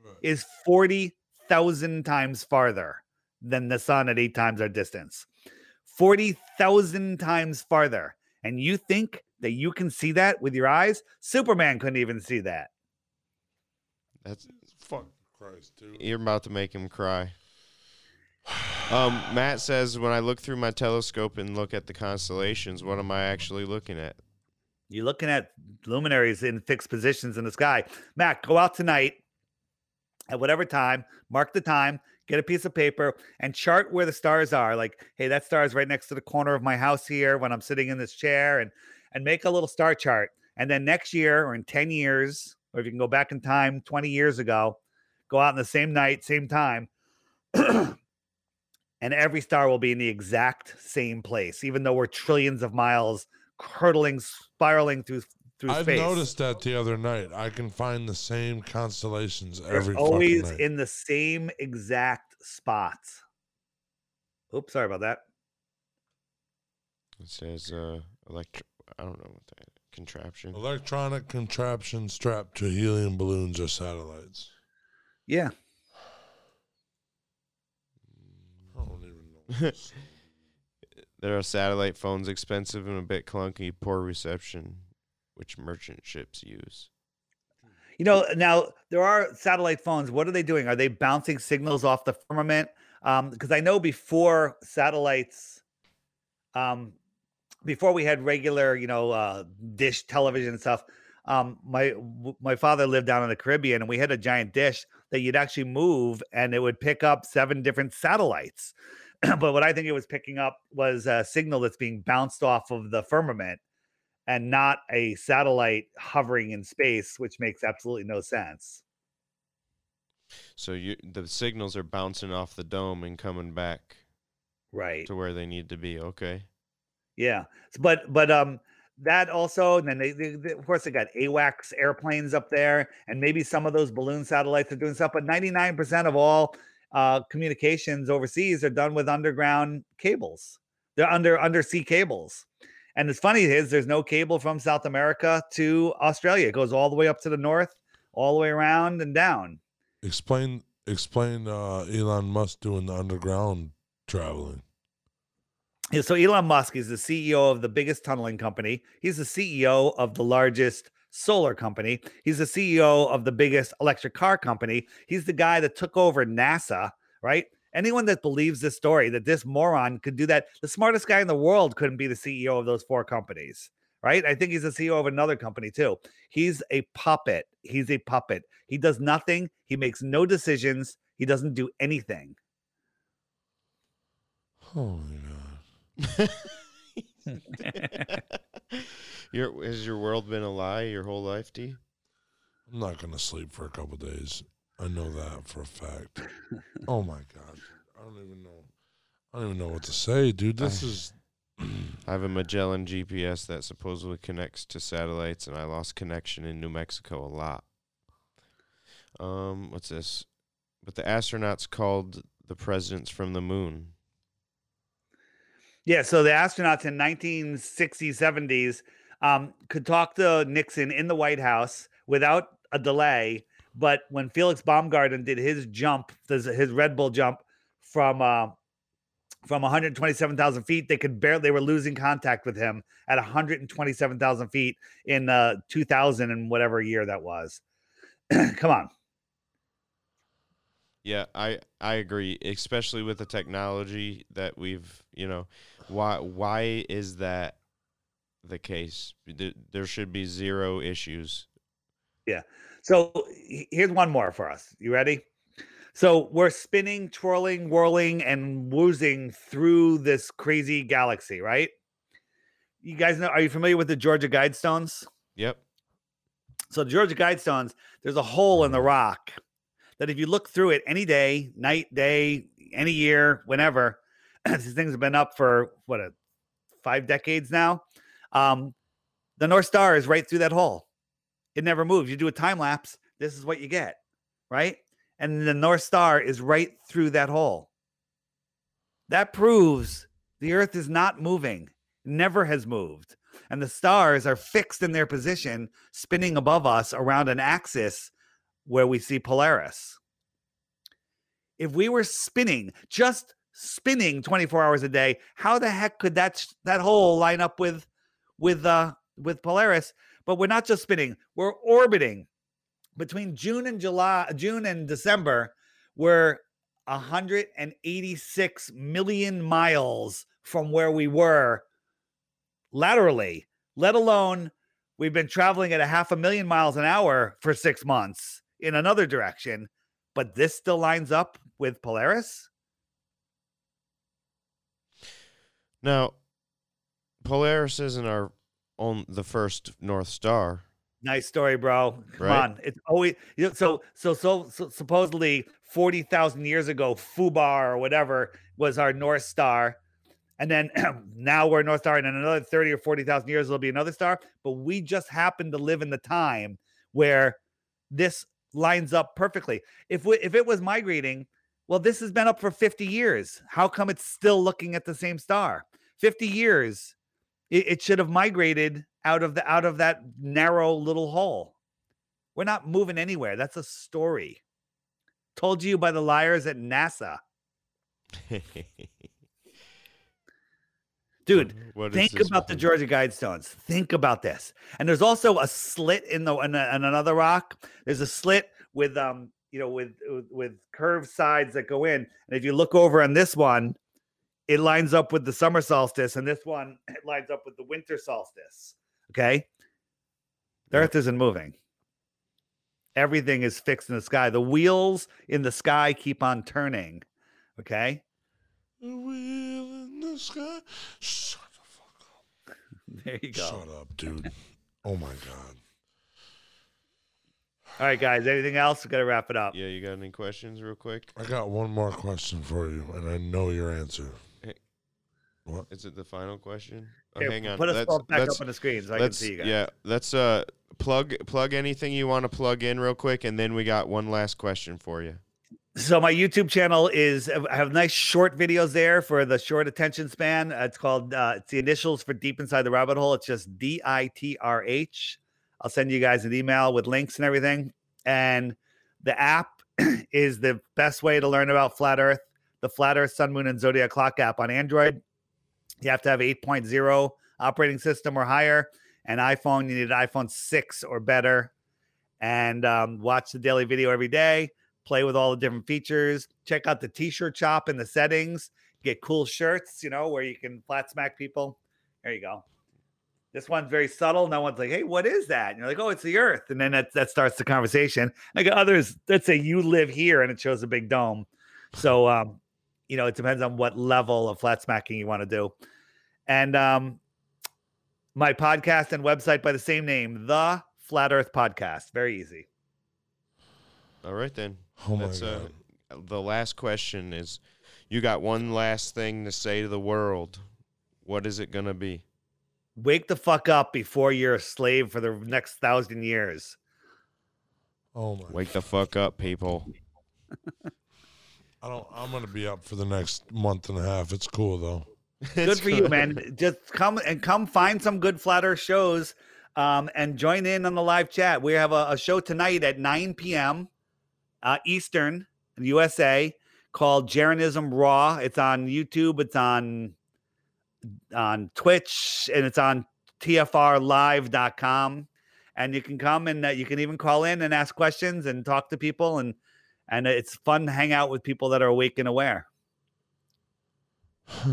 Right. is 40,000 times farther than the sun at eight times our distance. 40,000 times farther. And you think that you can see that with your eyes? Superman couldn't even see that. That's Fuck Christ, dude. you're about to make him cry. Um, Matt says when I look through my telescope and look at the constellations, what am I actually looking at? You're looking at luminaries in fixed positions in the sky. Matt, go out tonight at whatever time, mark the time, get a piece of paper, and chart where the stars are. Like, hey, that star is right next to the corner of my house here when I'm sitting in this chair, and and make a little star chart. And then next year or in 10 years, or if you can go back in time 20 years ago, go out on the same night, same time. and every star will be in the exact same place, even though we're trillions of miles hurtling, spiraling through through I've space. noticed that the other night. I can find the same constellations They're every always night. in the same exact spots. Oops, sorry about that. It says uh, electro. I don't know what that contraption. Electronic contraption strapped to helium balloons or satellites. Yeah. I don't even know. what this is. There are satellite phones expensive and a bit clunky, poor reception, which merchant ships use. You know, now there are satellite phones. What are they doing? Are they bouncing signals off the firmament? Um, because I know before satellites, um, before we had regular, you know, uh, dish television and stuff, um, my w- my father lived down in the Caribbean, and we had a giant dish that you'd actually move, and it would pick up seven different satellites. but what I think it was picking up was a signal that's being bounced off of the firmament and not a satellite hovering in space, which makes absolutely no sense. So you the signals are bouncing off the dome and coming back Right. to where they need to be. Okay. Yeah. But but um that also, and then they, they, they- of course they got AWACS airplanes up there, and maybe some of those balloon satellites are doing stuff. But ninety nine percent of all uh, communications overseas are done with underground cables. They're under undersea cables. And it's funny is there's no cable from South America to Australia. It goes all the way up to the north, all the way around and down. Explain explain uh, Elon Musk doing the underground traveling. So Elon Musk is the CEO of the biggest tunneling company. He's the CEO of the largest solar company. He's the CEO of the biggest electric car company. He's the guy that took over NASA, right? Anyone that believes this story that this moron could do that, the smartest guy in the world couldn't be the CEO of those four companies, right? I think he's the CEO of another company too. He's a puppet. He's a puppet. He does nothing. He makes no decisions. He doesn't do anything. My god. your has your world been a lie your whole life, D? I'm not gonna sleep for a couple days. I know that for a fact. oh my god. I don't even know. I don't even know what to say, dude. This I- is I have a Magellan GPS that supposedly connects to satellites, and I lost connection in New Mexico a lot. Um, what's this? But the astronauts called the presidents from the moon. Yeah, so the astronauts in 1960s, 70s um, could talk to Nixon in the White House without a delay. But when Felix Baumgartner did his jump, his Red Bull jump from uh, from 127,000 feet, they could barely they were losing contact with him at 127,000 feet in uh, 2000 and whatever year that was. Come on, Yeah, I I agree, especially with the technology that we've, you know, why why is that the case? There, should be zero issues. Yeah. So here's one more for us. You ready? So we're spinning, twirling, whirling, and woozing through this crazy galaxy, right? You guys know? Are you familiar with the Georgia Guidestones? Yep. So the Georgia Guidestones, there's a hole in the rock that if you look through it any day, night, day, any year, whenever, these things have been up for what a five decades now. Um, the North Star is right through that hole. It never moves. You do a time lapse, this is what you get, right? And the North Star is right through that hole. That proves the Earth is not moving, never has moved. And the stars are fixed in their position, spinning above us around an axis where we see Polaris. if we were spinning, just spinning 24 hours a day, how the heck could that that hole line up with with uh with Polaris? But we're not just spinning, we're orbiting. Between June and July, June and December, we're 186 million miles from where we were laterally, let alone we've been traveling at a half a million miles an hour for six months in another direction. But this still lines up with Polaris. Now, Polaris isn't our on the first North Star. Nice story, bro. Come Right. on. It's always you know, so, so so so supposedly 40,000 years ago Fubar or whatever was our North Star. And then now we're North Star and in another 30 or 40,000 years it'll be another star, but we just happen to live in the time where this lines up perfectly. If we, if it was migrating, well this has been up for 50 years. How come it's still looking at the same star? 50 years it, it should have migrated out of the out of that narrow little hole. We're not moving anywhere. That's a story. Told to you by the liars at NASA. Dude, think about the? Georgia Guidestones. Think about this. And there's also a slit in the in, a, in another rock. There's a slit with um you know with with- with curved sides that go in. And if you look over on this one, it lines up with the summer solstice, and this one it lines up with the winter solstice. Okay, the Yeah. Earth isn't moving. Everything is fixed in the sky. The wheels in the sky keep on turning. Okay. The wheel in the sky. Shut the fuck up. There you go. Shut up, dude. Oh my god. All right, guys. Anything else? We got to wrap it up. Yeah, you got any questions, real quick? I got one more question for you, and I know your answer. Is it the final question? Oh, Here, hang on. Put us Let's- all back let's- up on the screen so I can see you guys. Yeah, let's uh plug plug anything you want to plug in real quick, and then we got one last question for you. So my YouTube channel is I have nice short videos there for the short attention span. Uh, It's called uh, it's the initials for Deep Inside the Rabbit Hole. It's just D I T R H. I'll send you guys an email with links and everything. And the app is the best way to learn about flat Earth. The Flat Earth Sun, Moon, and Zodiac Clock app on Android. You have to have 8.0 operating system or higher. And iPhone, you need an iPhone 6 or better. And um, watch the daily video every day play with all the different features. Check out the t-shirt shop in the settings. Get cool shirts, you know, where you can flat smack people. There you go. This one's very subtle. No one's like, "Hey, what is that?" And you're like, "Oh, it's the Earth." And then that that starts the conversation. Like others that say you live here, and it shows a big dome. So, um, you know, it depends on what level of flat smacking you want to do. And um, my podcast and website by the same name, the Flat Earth Podcast. Very easy. All right then. Oh my That's god. uh, the last question is you got one last thing to say to the world. What is it going to be? wake the fuck up before you're a slave for the next thousand years. oh my. Wake the fuck up, people. I don't. I'm gonna be up for the next month and a half. It's cool though. Good for you, man. Just come and come find some good flat earth shows um, and join in on the live chat. We have a, a show tonight at 9 p.m. Uh, Eastern, USA, called Jeranism Raw. It's on YouTube, it's on on Twitch, and it's on tfrlive.com. And you can come and uh, you can even call in and ask questions and talk to people and and it's fun to hang out with people that are awake and aware.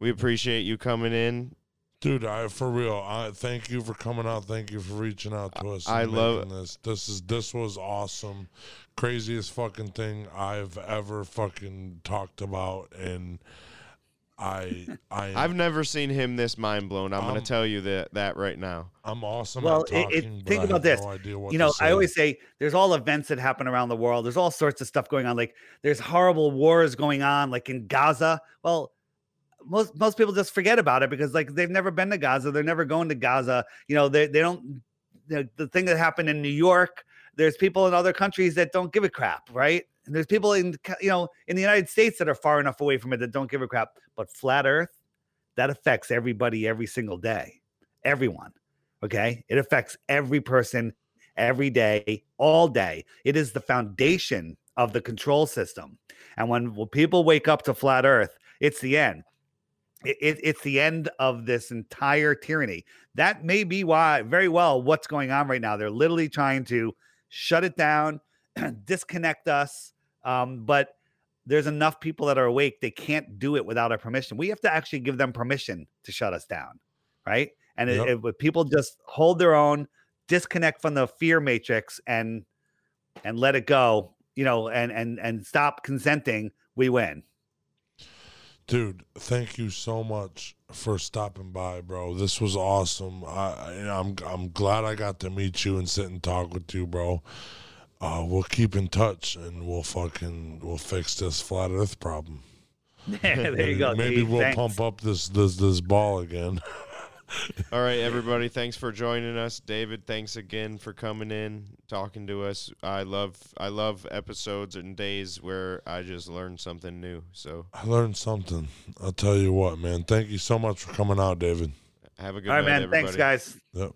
We appreciate you coming in. Dude, I for real. I thank you for coming out. Thank you for reaching out to us. I love- making this. This is this was awesome. Craziest fucking thing I've ever fucking talked about, and I I I've never seen him this mind blown. I'm going Um, to tell you that that right now. I'm awesome Well, at it- it- talking. but think I about have this. No idea what you know. I always say there's all events that happen around the world. There's all sorts of stuff going on. Like there's horrible wars going on, like in Gaza. Well, most most people just forget about it because like they've never been to Gaza. They're never going to Gaza. You know, they they don't. The, the thing that happened in New York. There's people in other countries that don't give a crap, right? And there's people in you know in the United States that are far enough away from it that don't give a crap. But flat Earth, that affects everybody every single day. Everyone. Okay. It affects every person every day, all day. It is the foundation of the control system. And when, when people wake up to flat Earth, it's the end. It, it, it's the end of this entire tyranny. That may be why, very well, what's going on right now. They're literally trying to shut it down, disconnect us. Um, but there's enough people that are awake. They can't do it without our permission. We have to actually give them permission to shut us down, right? And Yep. people just hold their own, disconnect from the fear matrix, and and let it go, you know, and and and stop consenting, we win. Dude, thank you so much for stopping by, bro. This was awesome. I, I I'm I'm glad I got to meet you and sit and talk with you, bro. Uh, we'll keep in touch and we'll fucking we'll fix this flat Earth problem. there you go. Maybe Steve. we'll Thanks. pump up this this this ball again. All right, everybody. Thanks for joining us, David. Thanks again for coming in, talking to us. I love, I love episodes and days where I just learn something new. So I learned something. I'll tell you what, man. Thank you so much for coming out, David. have a good All right, night, man. everybody. Thanks, guys. Yep.